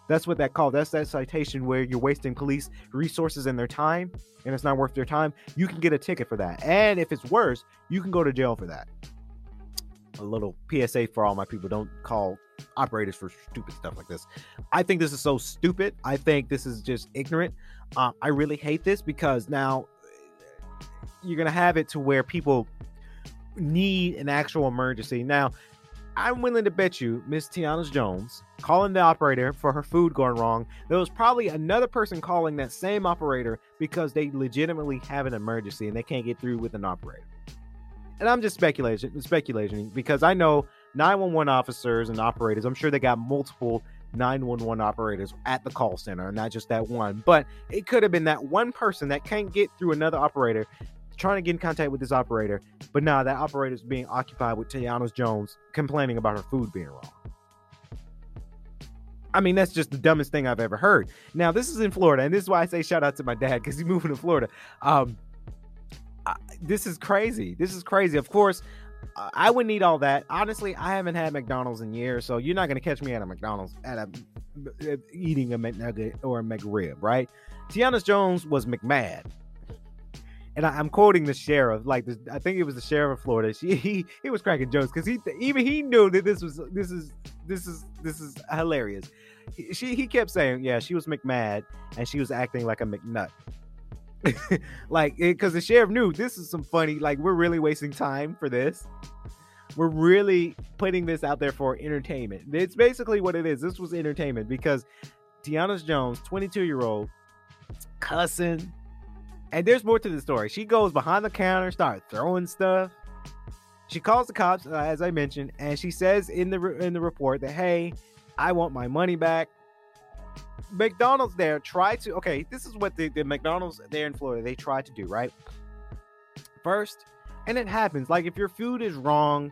That's what that called. That's that citation where you're wasting police resources and their time and it's not worth their time. You can get a ticket for that. And if it's worse, you can go to jail for that. A little PSA for all my people don't call operators for stupid stuff like this. I think this is so stupid. I think this is just ignorant. Uh, I really hate this because now you're to have it to where people need an actual emergency. Now, I'm willing to bet you Miss Tiana Jones calling the operator for her food going wrong. There was probably another person calling that same operator because they legitimately have an emergency and they can't get through with an operator. And I'm just speculating, speculating because I know 911 officers and operators. I'm sure they got multiple 911 operators at the call center, not just that one. But it could have been that one person that can't get through another operator trying to get in contact with this operator, but now that operator is being occupied with Tiana Jones complaining about her food being wrong. I mean, that's just the dumbest thing I've ever heard. Now, this is in Florida, and this is why I say shout out to my dad because he's moving to Florida. Um, I, this is crazy. This is crazy. Of course, I would need all that. Honestly, I haven't had McDonald's in years, so you're not gonna catch me at a McDonald's at a eating a McNugget or a McRib, right? Tiana Jones was McMad and I, am quoting the sheriff, like this, I think it was the sheriff of Florida. She he, he was cracking jokes because he even he knew that this was this is this is this is hilarious. He, she he kept saying, yeah, she was McMad and she was acting like a McNut. like eh, because the sheriff knew this is some funny. Like we're really wasting time for this. We're really putting this out there for entertainment. It's basically what it is. This was entertainment because Tiana Jones, 22 year old, cussing and there's more to the story. She goes behind the counter, start throwing stuff. She calls the cops, uh, as I mentioned, and she says in the re- in the report that, "Hey, I want my money back." McDonald's there tried to. Okay, this is what the, the McDonald's there in Florida they tried to do. Right, first, and it happens. Like if your food is wrong,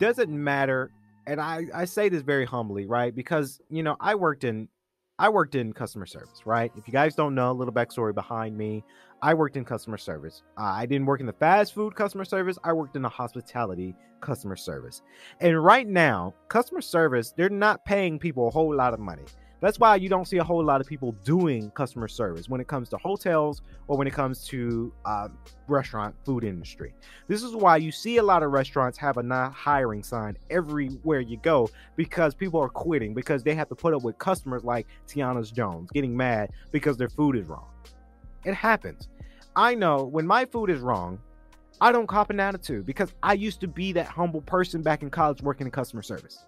doesn't matter. And I I say this very humbly, right? Because you know I worked in I worked in customer service, right? If you guys don't know, a little backstory behind me. I worked in customer service. I didn't work in the fast food customer service. I worked in the hospitality customer service. And right now, customer service, they're not paying people a whole lot of money. That's why you don't see a whole lot of people doing customer service when it comes to hotels or when it comes to uh, restaurant food industry. This is why you see a lot of restaurants have a not hiring sign everywhere you go because people are quitting because they have to put up with customers like Tiana's Jones getting mad because their food is wrong. It happens. I know when my food is wrong, I don't cop an attitude because I used to be that humble person back in college working in customer service.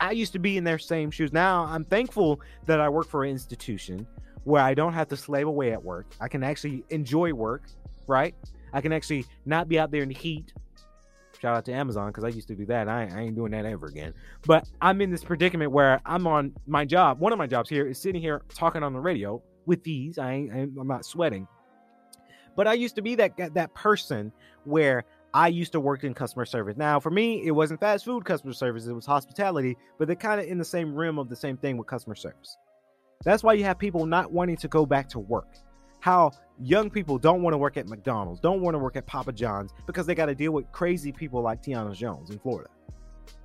I used to be in their same shoes. Now I'm thankful that I work for an institution where I don't have to slave away at work. I can actually enjoy work, right? I can actually not be out there in the heat. Shout out to Amazon because I used to do that. I, I ain't doing that ever again. But I'm in this predicament where I'm on my job. One of my jobs here is sitting here talking on the radio with these. I ain't, I'm not sweating. But I used to be that that person where I used to work in customer service. Now, for me, it wasn't fast food customer service, it was hospitality, but they're kind of in the same rim of the same thing with customer service. That's why you have people not wanting to go back to work. How young people don't want to work at McDonald's, don't want to work at Papa John's because they got to deal with crazy people like Tiana Jones in Florida.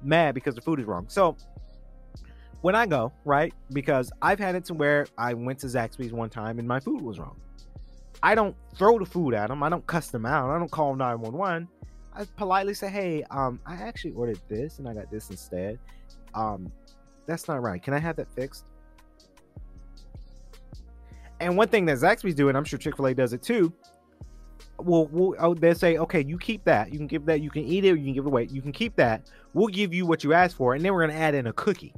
Mad because the food is wrong. So when I go, right, because I've had it to where I went to Zaxby's one time and my food was wrong. I don't throw the food at them. I don't cuss them out. I don't call 911. I politely say, "Hey, um, I actually ordered this and I got this instead. Um, that's not right. Can I have that fixed?" And one thing that Zaxby's doing, I'm sure Chick Fil A does it too. Well, we'll oh, they say, "Okay, you keep that. You can give that. You can eat it. you can give it away. You can keep that. We'll give you what you asked for, and then we're gonna add in a cookie,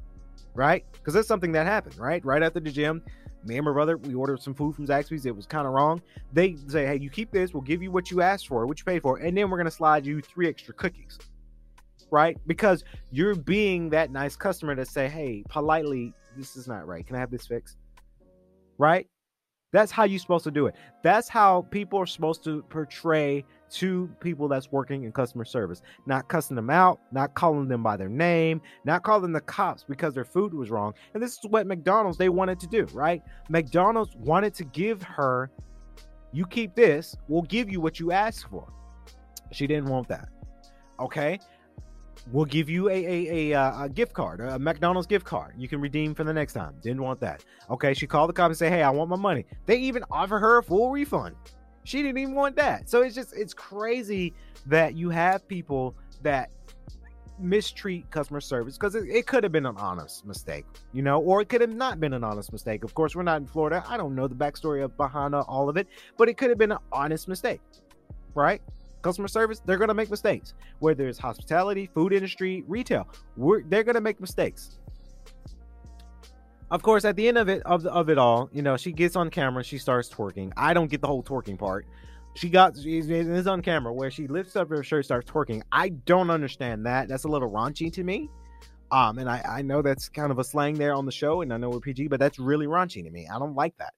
right? Because that's something that happened, right? Right after the gym, me and my brother, we ordered some food from Zaxby's. It was kind of wrong. They say, hey, you keep this. We'll give you what you asked for, what you paid for, and then we're going to slide you three extra cookies. Right? Because you're being that nice customer to say, hey, politely, this is not right. Can I have this fixed? Right? That's how you're supposed to do it. That's how people are supposed to portray to people that's working in customer service. Not cussing them out, not calling them by their name, not calling the cops because their food was wrong. And this is what McDonald's they wanted to do, right? McDonald's wanted to give her, you keep this, we'll give you what you asked for. She didn't want that. Okay we'll give you a, a, a, uh, a, gift card, a McDonald's gift card. You can redeem for the next time. Didn't want that. Okay, she called the cop and said, hey, I want my money. They even offer her a full refund. She didn't even want that. So it's just, it's crazy that you have people that mistreat customer service because it, it could have been an honest mistake, you know, or it could have not been an honest mistake. Of course, we're not in Florida. I don't know the backstory of behind all of it, but it could have been an honest mistake, right? customer service, they're going to make mistakes. Whether it's hospitality, food industry, retail, they're going to make mistakes. Of course, at the end of it of, of it all, you know, she gets on camera, she starts twerking. I don't get the whole twerking part. She got is on camera where she lifts up her shirt, starts twerking. I don't understand that. That's a little raunchy to me. Um, and I, I know that's kind of a slang there on the show, and I know we're PG, but that's really raunchy to me. I don't like that.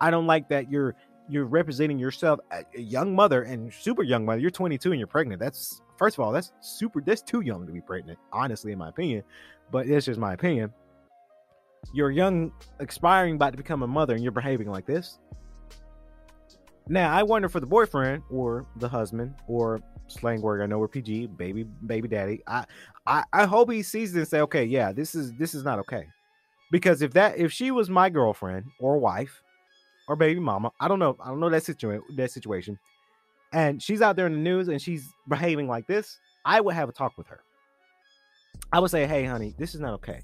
I don't like that you're you're representing yourself a young mother and super young mother. You're 22 and you're pregnant. That's first of all, that's super. That's too young to be pregnant, honestly, in my opinion. But it's just my opinion. You're young, aspiring, about to become a mother, and you're behaving like this. Now, I wonder for the boyfriend or the husband or slang word I know we're PG, baby, baby daddy. I, I, I hope he sees this and say, okay, yeah, this is this is not okay. Because if that if she was my girlfriend or wife, or baby mama. I don't know. I don't know that situation. That situation. And she's out there in the news and she's behaving like this. I would have a talk with her. I would say, "Hey, honey, this is not okay.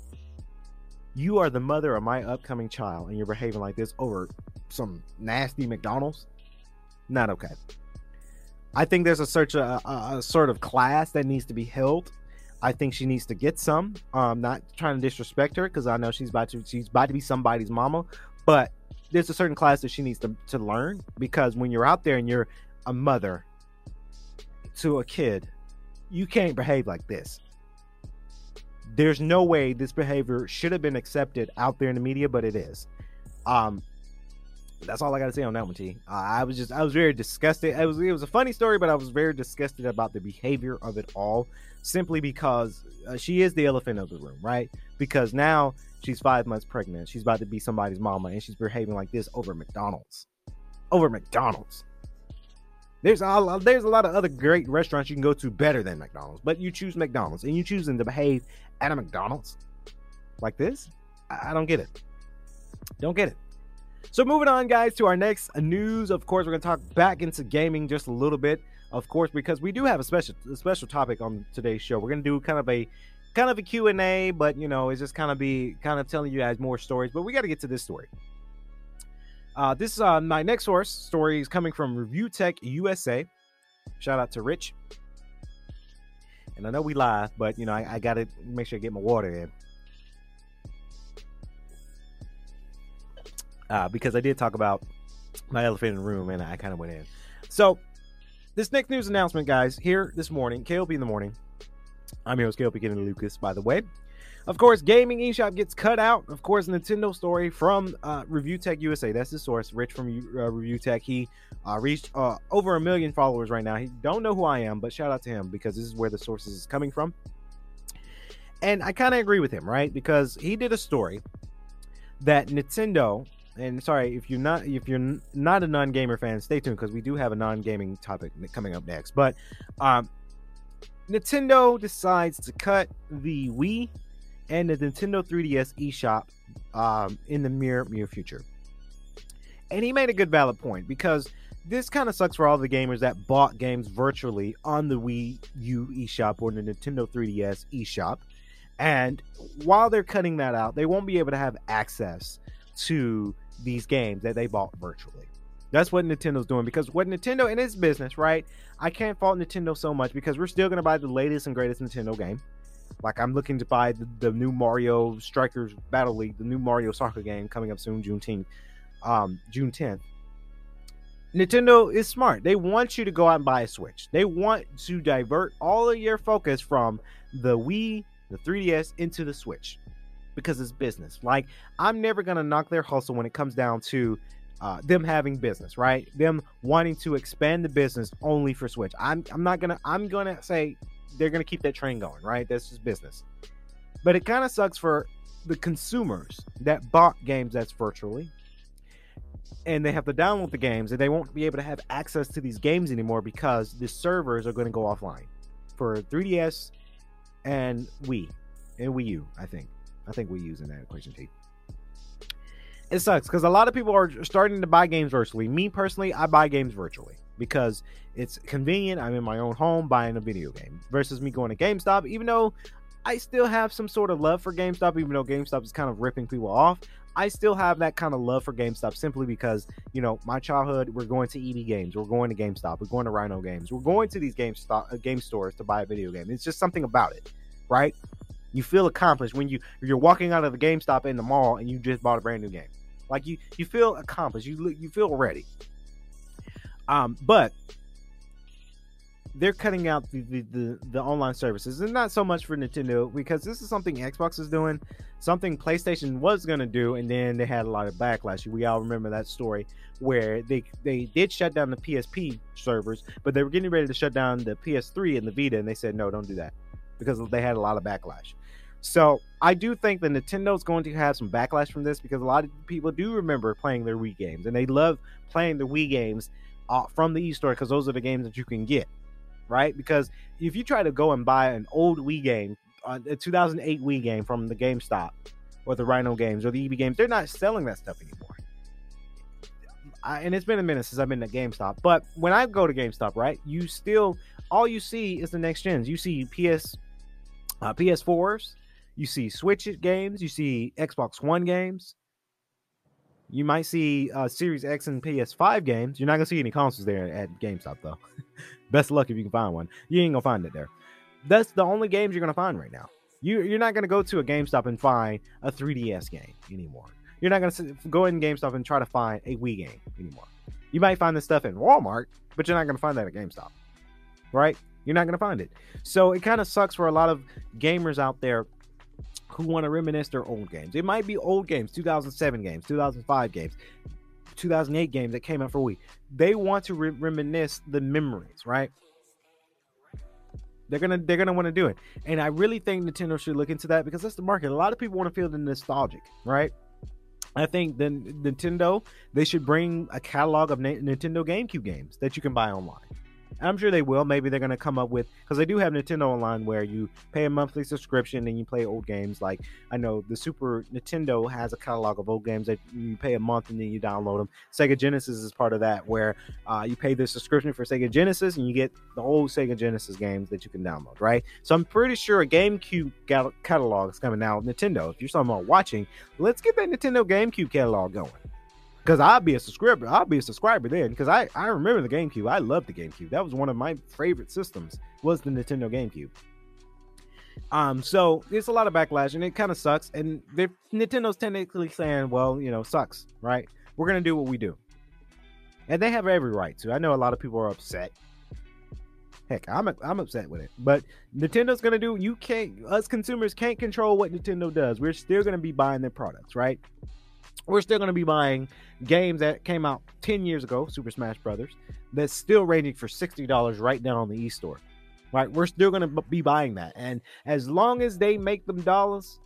You are the mother of my upcoming child, and you're behaving like this over some nasty McDonald's. Not okay." I think there's a search a, a, sort of class that needs to be held. I think she needs to get some. Um, not trying to disrespect her because I know she's about to she's about to be somebody's mama, but there's a certain class that she needs to, to learn because when you're out there and you're a mother to a kid, you can't behave like this. There's no way this behavior should have been accepted out there in the media, but it is. Um, that's all I got to say on that one, T. Uh, I was just, I was very disgusted. It was, it was a funny story, but I was very disgusted about the behavior of it all, simply because uh, she is the elephant of the room, right? Because now she's five months pregnant, she's about to be somebody's mama, and she's behaving like this over McDonald's, over McDonald's. There's a there's a lot of other great restaurants you can go to better than McDonald's, but you choose McDonald's, and you choosing to behave at a McDonald's like this. I, don't get it. Don't get it. So moving on, guys, to our next news. Of course, we're gonna talk back into gaming just a little bit. Of course, because we do have a special a special topic on today's show. We're gonna do kind of a kind of a Q&A, but you know, it's just kind of be kind of telling you guys more stories. But we got to get to this story. Uh, this is uh, my next source story is coming from Review Tech USA. Shout out to Rich. And I know we live, but you know, I, I got to make sure I get my water in. uh, because I did talk about my elephant in the room and I kind of went in. So, this next news announcement, guys, here this morning, KLP in the morning. I'm your host, KLP Kennedy Lucas, by the way. Of course, Gaming eShop gets cut out. Of course, Nintendo story from uh, Review Tech USA. That's the source. Rich from uh, Review Tech. He uh, reached uh, over a million followers right now. He don't know who I am, but shout out to him because this is where the sources is coming from. And I kind of agree with him, right? Because he did a story that Nintendo and sorry if you're not if you're not a non-gamer fan stay tuned because we do have a non-gaming topic coming up next but um nintendo decides to cut the wii and the nintendo 3ds eShop um, in the near near future and he made a good valid point because this kind of sucks for all the gamers that bought games virtually on the wii u eShop or the nintendo 3ds eShop and while they're cutting that out they won't be able to have access to these games that they bought virtually. That's what Nintendo's doing because what Nintendo in its business, right? I can't fault Nintendo so much because we're still gonna buy the latest and greatest Nintendo game. Like I'm looking to buy the, the new Mario Strikers Battle League, the new Mario Soccer game coming up soon, June 10th. Um, June 10th. Nintendo is smart. They want you to go out and buy a Switch. They want to divert all of your focus from the Wii, the 3DS into the Switch because it's business. Like I'm never gonna knock their hustle when it comes down to uh, them having business, right? Them wanting to expand the business only for Switch. I'm I'm not gonna I'm gonna say they're gonna keep that train going, right? That's just business. But it kind of sucks for the consumers that bought games that's virtually and they have to download the games and they won't be able to have access to these games anymore because the servers are going to go offline for 3DS and Wii and Wii U, I think. I think we're using that equation T. It sucks because a lot of people are starting to buy games virtually. Me personally, I buy games virtually because it's convenient. I'm in my own home buying a video game versus me going to GameStop, even though I still have some sort of love for GameStop, even though GameStop is kind of ripping people off. I still have that kind of love for GameStop simply because, you know, my childhood, we're going to EB Games, we're going to GameStop, we're going to Rhino Games, we're going to these game, uh, game stores to buy a video game. It's just something about it, right? You feel accomplished when you you're walking out of the GameStop in the mall and you just bought a brand new game. Like you you feel accomplished. You look you feel ready. Um, but they're cutting out the, the, the, the, online services and not so much for Nintendo because this is something Xbox is doing, something PlayStation was gonna do, and then they had a lot of backlash. We all remember that story where they they did shut down the PSP servers, but they were getting ready to shut down the PS3 and the Vita, and they said no, don't do that because they had a lot of backlash. So I do think that Nintendo's going to have some backlash from this because a lot of people do remember playing their Wii games and they love playing the Wii games uh, from the eStore because those are the games that you can get, right? Because if you try to go and buy an old Wii game, uh, a 2008 Wii game from the GameStop or the Rhino games or the EB games, they're not selling that stuff anymore. I, and it's been a minute since I've been to GameStop, but when I go to GameStop, right, you still all you see is the next gens. You see PS, uh, PS4s, you see Switch games, you see Xbox One games, you might see uh, Series X and PS5 games. You're not gonna see any consoles there at GameStop though. Best luck if you can find one. You ain't gonna find it there. That's the only games you're gonna find right now. You you're not gonna go to a GameStop and find a 3DS game anymore. You're not gonna go in GameStop and try to find a Wii game anymore. You might find this stuff in Walmart, but you're not gonna find that at GameStop, right? You're not gonna find it. So it kind of sucks for a lot of gamers out there who want to reminisce their old games. It might be old games, 2007 games, 2005 games, 2008 games that came out for Wii. They want to re- reminisce the memories, right? They're gonna they're gonna want to do it, and I really think Nintendo should look into that because that's the market. A lot of people want to feel the nostalgic, right? I think then Nintendo they should bring a catalog of Nintendo GameCube games that you can buy online. I'm sure they will. Maybe they're going to come up with because they do have Nintendo Online where you pay a monthly subscription and you play old games. Like I know the Super Nintendo has a catalog of old games that you pay a month and then you download them. Sega Genesis is part of that where uh, you pay the subscription for Sega Genesis and you get the old Sega Genesis games that you can download. Right. So I'm pretty sure a GameCube catalog is coming out. Nintendo, if you're about watching, let's get that Nintendo GameCube catalog going because I'll be a subscriber. I'll be a subscriber then because I I remember the GameCube. I love the GameCube. That was one of my favorite systems. Was the Nintendo GameCube. Um, so it's a lot of backlash and it kind of sucks. And Nintendo's technically saying, well, you know, sucks, right? We're gonna do what we do, and they have every right to. I know a lot of people are upset. Heck, I'm I'm upset with it. But Nintendo's gonna do. You can't. Us consumers can't control what Nintendo does. We're still gonna be buying their products, right? We're still gonna be buying games that came out ten years ago, Super Smash Brothers, that's still ranging for sixty dollars right now on the e-store. Right? We're still gonna be buying that, and as long as they make them dollars,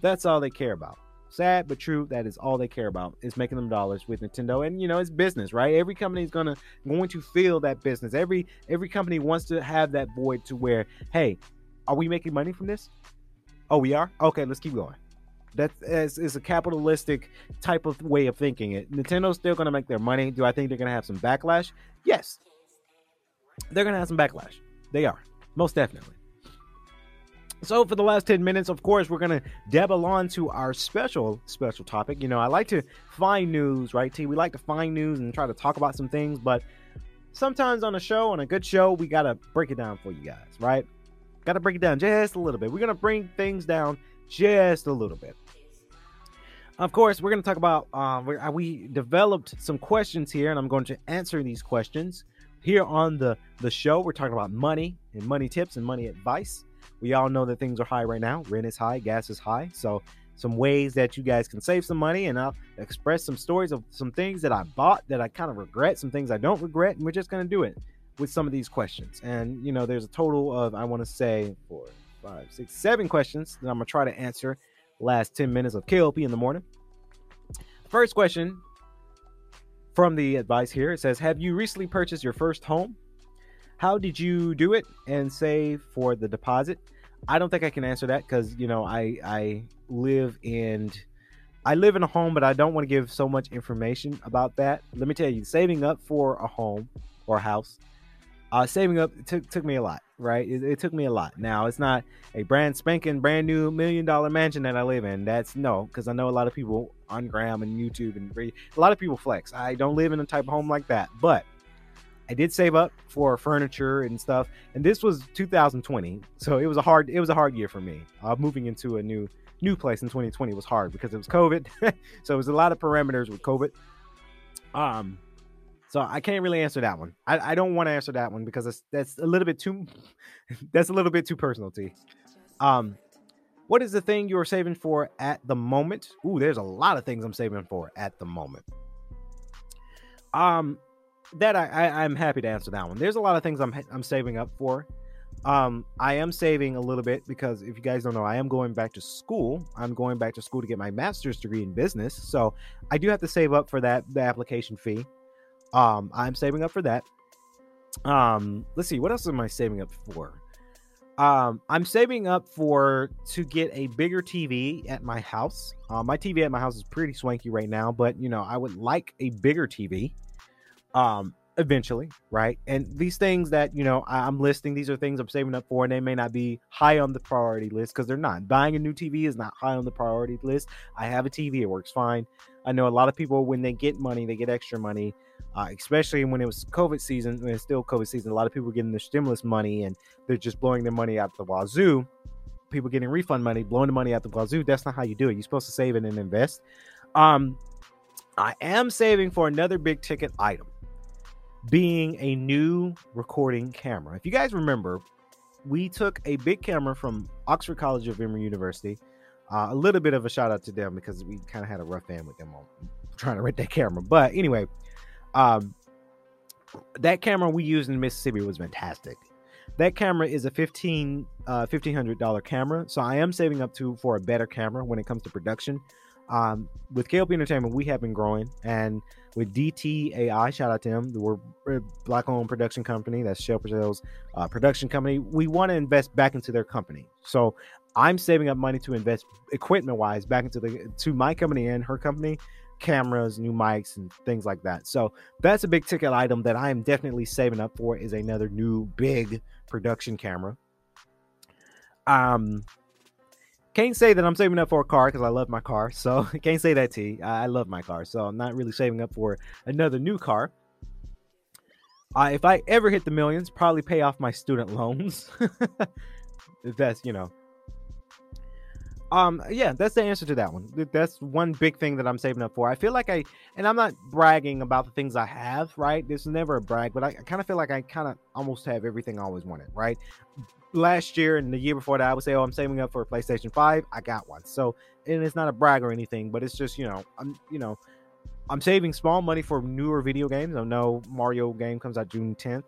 that's all they care about. Sad but true. That is all they care about is making them dollars with Nintendo, and you know it's business, right? Every company is gonna going to feel that business. Every every company wants to have that void to where, hey, are we making money from this? Oh, we are. Okay, let's keep going. That's is, is a capitalistic type of way of thinking. It Nintendo's still gonna make their money. Do I think they're gonna have some backlash? Yes, they're gonna have some backlash. They are most definitely. So for the last 10 minutes, of course, we're gonna dabble on to our special special topic. You know, I like to find news, right? T. We like to find news and try to talk about some things, but sometimes on a show, on a good show, we gotta break it down for you guys, right? Gotta break it down just a little bit. We're gonna bring things down just a little bit. Of course, we're gonna talk about um, we we developed some questions here, and I'm going to answer these questions here on the the show. We're talking about money and money tips and money advice we all know that things are high right now. Rent is high, gas is high. So, some ways that you guys can save some money, and I'll express some stories of some things that I bought that I kind of regret, some things I don't regret, and we're just going to do it with some of these questions. And, you know, there's a total of, I want to say, four, five, six, seven questions that I'm going to try to answer last 10 minutes of KLP in the morning. First question from the advice here it says, Have you recently purchased your first home? How did you do it and save for the deposit? I don't think I can answer that because you know I I live in I live in a home, but I don't want to give so much information about that. Let me tell you, saving up for a home or a house, uh, saving up took took me a lot. Right, it, it took me a lot. Now it's not a brand spanking brand new million dollar mansion that I live in. That's no, because I know a lot of people on Gram and YouTube and a lot of people flex. I don't live in a type of home like that, but I did save up for furniture and stuff, and this was 2020, so it was a hard it was a hard year for me. Uh, moving into a new new place in 2020 was hard because it was COVID, so it was a lot of parameters with COVID. Um, so I can't really answer that one. I, I don't want to answer that one because that's that's a little bit too that's a little bit too personal to. Um, what is the thing you're saving for at the moment? Ooh, there's a lot of things I'm saving for at the moment. Um, that I, I am happy to answer that one. There's a lot of things I'm I'm saving up for. Um, I am saving a little bit because if you guys don't know, I am going back to school. I'm going back to school to get my master's degree in business, so I do have to save up for that the application fee. Um, I'm saving up for that. Um, let's see, what else am I saving up for? Um, I'm saving up for to get a bigger TV at my house. Uh, my TV at my house is pretty swanky right now, but you know I would like a bigger TV um eventually right and these things that you know i'm listing these are things i'm saving up for and they may not be high on the priority list because they're not buying a new tv is not high on the priority list i have a tv it works fine i know a lot of people when they get money they get extra money uh, especially when it was covid season when it's still covid season a lot of people getting their stimulus money and they're just blowing their money out the wazoo people getting refund money blowing the money out the wazoo that's not how you do it you're supposed to save it and invest um i am saving for another big ticket item being a new recording camera. If you guys remember, we took a big camera from Oxford College of Emory University. Uh, a little bit of a shout out to them because we kind of had a rough end with them on trying to rent that camera. But anyway, um, that camera we used in Mississippi was fantastic. That camera is a fifteen uh, fifteen hundred dollar camera, so I am saving up to for a better camera when it comes to production. Um, with KLP Entertainment, we have been growing, and with DTAI, shout out to them, we're a black-owned production company. That's Shell Brazil's uh, production company. We want to invest back into their company, so I'm saving up money to invest equipment-wise back into the to my company and her company, cameras, new mics, and things like that. So that's a big ticket item that I am definitely saving up for. Is another new big production camera. Um, can't say that I'm saving up for a car because I love my car. So can't say that to you. I love my car. So I'm not really saving up for another new car. Uh, if I ever hit the millions, probably pay off my student loans. if that's, you know. Um, yeah, that's the answer to that one. That's one big thing that I'm saving up for. I feel like I, and I'm not bragging about the things I have, right? This is never a brag, but I, I kind of feel like I kind of almost have everything I always wanted, right? Last year and the year before that, I would say, oh, I'm saving up for a PlayStation 5. I got one. So, and it's not a brag or anything, but it's just, you know, I'm, you know, I'm saving small money for newer video games. I know Mario game comes out June 10th.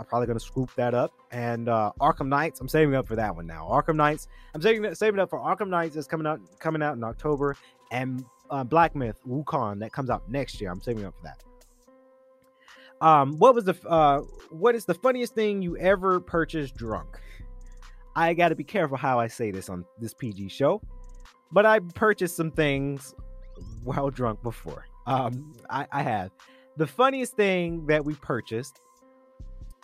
I'm probably gonna scoop that up. And uh Arkham Knights, I'm saving up for that one now. Arkham Knights, I'm saving saving up for Arkham Knights that's coming out coming out in October, and uh, Black Myth Wukong that comes out next year. I'm saving up for that. Um, what was the uh what is the funniest thing you ever purchased drunk? I got to be careful how I say this on this PG show, but I purchased some things while drunk before. Um, I, I have the funniest thing that we purchased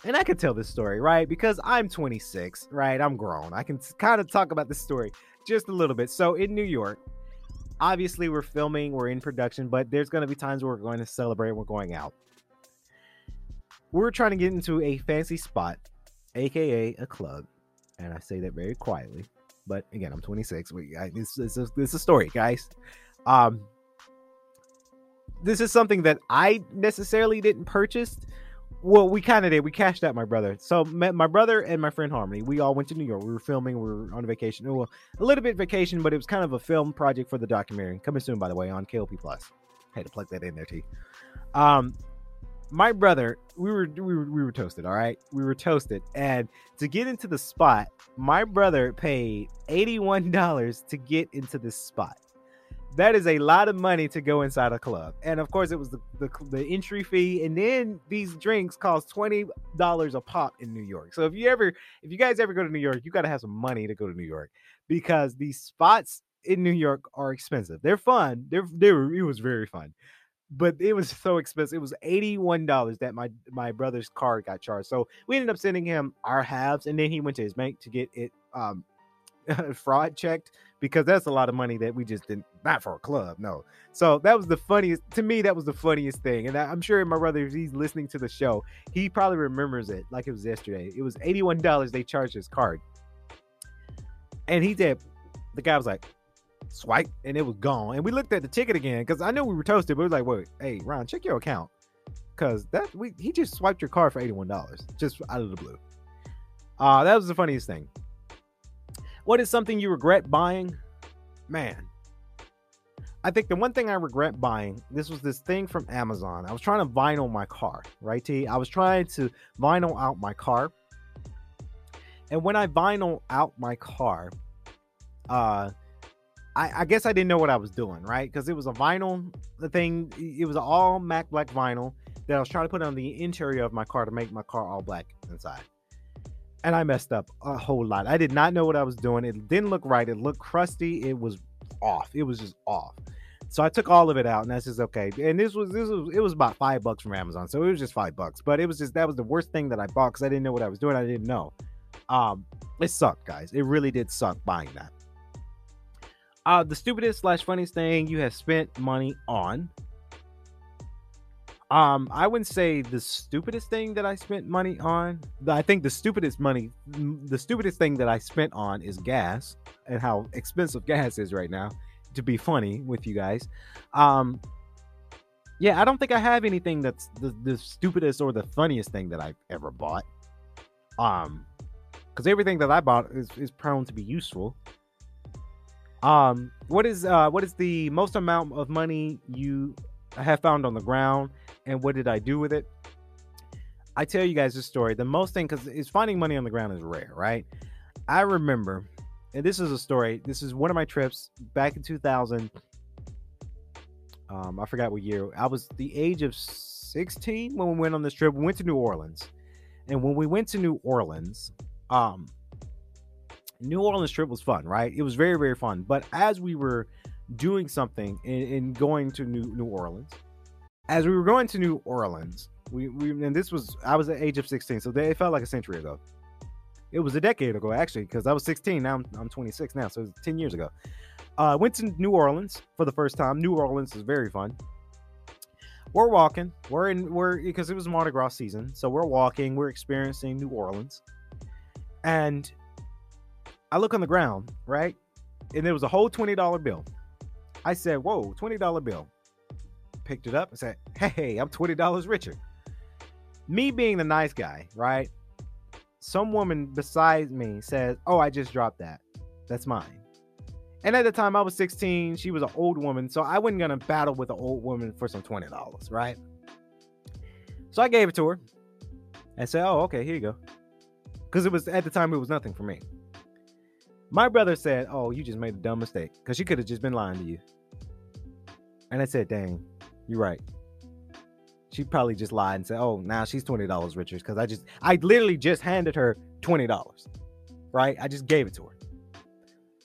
and I can tell this story, right? Because I'm 26, right? I'm grown. I can kind of talk about this story just a little bit. So in New York, obviously we're filming, we're in production, but there's going to be times where we're going to celebrate, we're going out. We're trying to get into a fancy spot, aka a club, and I say that very quietly. But again, I'm 26. We, I, this, this, is, this is a story, guys. Um, this is something that I necessarily didn't purchase well, we kind of did. We cashed out my brother. So my, my brother and my friend Harmony, we all went to New York. We were filming. We were on vacation. Well, a little bit vacation, but it was kind of a film project for the documentary. Coming soon, by the way, on KLP Plus. Had to plug that in there, T. Um, my brother, we were we were we were toasted. All right, we were toasted, and to get into the spot, my brother paid eighty one dollars to get into this spot that is a lot of money to go inside a club. And of course, it was the, the, the entry fee, and then these drinks cost twenty dollars a pop in New York. So if you ever, if you guys ever go to New York, you got to have some money to go to New York because these spots in New York are expensive. They're fun. They're they were it was very fun, but it was so expensive. It was eighty one dollars that my my brother's card got charged. So we ended up sending him our halves, and then he went to his bank to get it um fraud checked because that's a lot of money that we just didn't not for a club no. So that was the funniest to me that was the funniest thing and I, i'm sure my brother if he's listening to the show he probably remembers it like it was yesterday. It was $81 they charged his card. And he did the guy was like swipe and it was gone and we looked at the ticket again because i knew we were toasted but we was like wait hey ron check your account because that we he just swiped your card for $81 just out of the blue. Uh that was the funniest thing what is something you regret buying? Man, I think the one thing I regret buying, this was this thing from Amazon. I was trying to vinyl my car, right, T? I was trying to vinyl out my car. And when I vinyl out my car, uh, I, I guess I didn't know what I was doing, right? Because it was a vinyl thing, it was all matte black vinyl that I was trying to put on the interior of my car to make my car all black inside and I messed up a whole lot. I did not know what I was doing. It didn't look right. It looked crusty. It was off. It was just off. So I took all of it out, and that's just okay. And this was this was it was about five bucks from Amazon, so it was just five bucks. But it was just that was the worst thing that I bought because I didn't know what I was doing. I didn't know. Um, it sucked, guys. It really did suck buying that. Uh, the stupidest slash funniest thing you have spent money on. Um, I wouldn't say the stupidest thing that I spent money on. I think the stupidest money, the stupidest thing that I spent on is gas and how expensive gas is right now. To be funny with you guys, um, yeah, I don't think I have anything that's the, the stupidest or the funniest thing that I've ever bought. Um, because everything that I bought is, is prone to be useful. Um, what is uh what is the most amount of money you have found on the ground and what did I do with it? I tell you guys this story. The most thing, because it's finding money on the ground is rare, right? I remember, and this is a story. This is one of my trips back in 2000. Um, I forgot what year. I was the age of 16 when we went on this trip. We went to New Orleans, and when we went to New Orleans, um, New Orleans trip was fun, right? It was very, very fun. But as we were doing something and going to New New Orleans, as we were going to New Orleans, we, we and this was I was at age of 16, so they, it felt like a century ago. It was a decade ago actually, because I was 16. Now I'm, I'm 26 now, so it was 10 years ago. I uh, went to New Orleans for the first time. New Orleans is very fun. We're walking. We're in. We're because it was Mardi Gras season, so we're walking. We're experiencing New Orleans, and I look on the ground, right, and there was a whole twenty dollar bill. I said, "Whoa, twenty dollar bill." Picked it up and said, "Hey, I'm twenty dollars richer." Me being the nice guy, right? Some woman beside me says, "Oh, I just dropped that. That's mine." And at the time, I was 16. She was an old woman, so I wasn't gonna battle with an old woman for some twenty dollars, right? So I gave it to her and said, "Oh, okay, here you go," because it was at the time it was nothing for me. My brother said, "Oh, you just made a dumb mistake," because she could have just been lying to you. And I said, "Dang, you're right." She probably just lied and said, "Oh, now she's twenty dollars richer," because I just, I literally just handed her twenty dollars, right? I just gave it to her.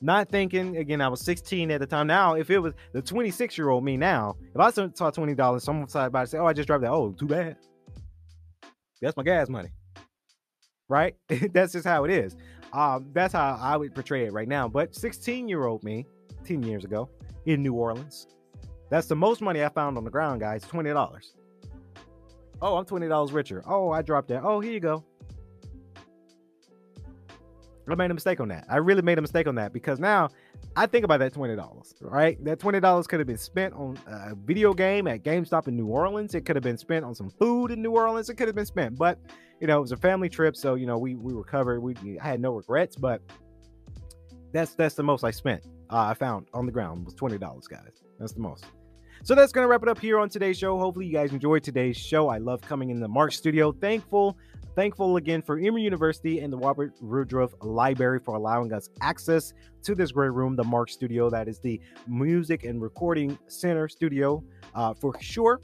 Not thinking again i was 16 at the time. Now if it was the 26 year old me now if i saw $20 someone side by say oh i just dropped that. Oh too bad. That's my gas money right? That's just how it is. Um that's how i would portray it right now. But 16 year old me 10 years ago in new orleans that's the most money i found on the ground guys $20 oh i'm $20 richer oh i dropped that oh here you go I made a mistake on that. I really made a mistake on that because now I think about that twenty dollars, right? That twenty dollars could have been spent on a video game at GameStop in New Orleans. It could have been spent on some food in New Orleans. It could have been spent, but you know, it was a family trip, so you know, we we were covered. We I had no regrets, but that's that's the most I spent. Uh, I found on the ground was twenty dollars, guys. That's the most. So that's gonna wrap it up here on today's show. Hopefully, you guys enjoyed today's show. I love coming in the Mark Studio. Thankful Thankful again for Emory University and the Robert Woodruff Library for allowing us access to this great room, the Mark Studio. That is the music and recording center studio uh, for sure.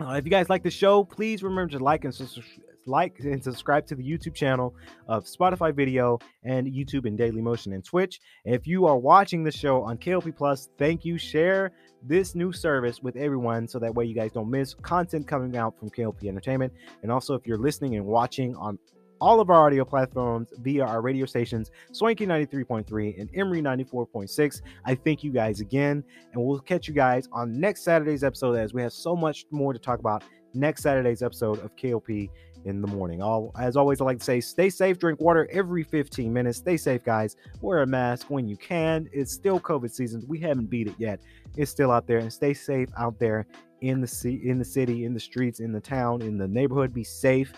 Uh, if you guys like the show, please remember to like and subscribe like and subscribe to the YouTube channel of Spotify Video and YouTube and Daily Motion and Twitch. If you are watching the show on KLP Plus, thank you. Share this new service with everyone so that way you guys don't miss content coming out from KLP Entertainment. And also, if you're listening and watching on all of our audio platforms via our radio stations, Swanky 93.3 and Emory 94.6. I thank you guys again, and we'll catch you guys on next Saturday's episode as we have so much more to talk about next Saturday's episode of KLP in the morning. All as always, I like to say, stay safe, drink water every 15 minutes. Stay safe, guys. Wear a mask when you can. It's still COVID season. We haven't beat it yet. It's still out there, and stay safe out there in the in the city, in the streets, in the town, in the neighborhood. Be safe.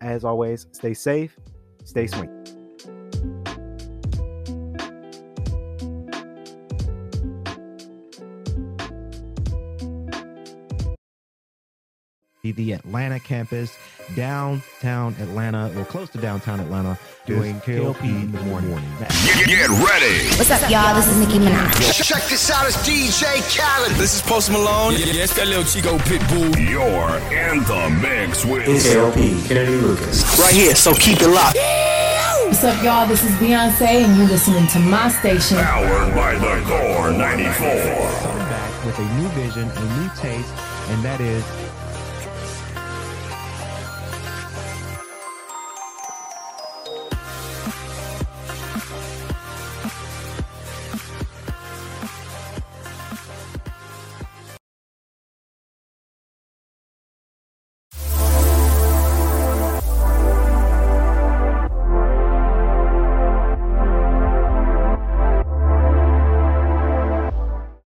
As always, stay safe, stay swing. the Atlanta campus, downtown Atlanta, or close to downtown Atlanta, doing KLP in the morning. Get, get ready. What's up, y'all? This is Nicki Minaj. Check this out, it's DJ Khaled. This is Post Malone. Yeah, yeah, it's that little Chico Pitbull. You're in the mix with KLP Kennedy Lucas. Right here, so keep it locked. What's up, y'all? This is Beyonce, and you're listening to my station. Powered by the Core 94. back with a new vision, a new taste, and that is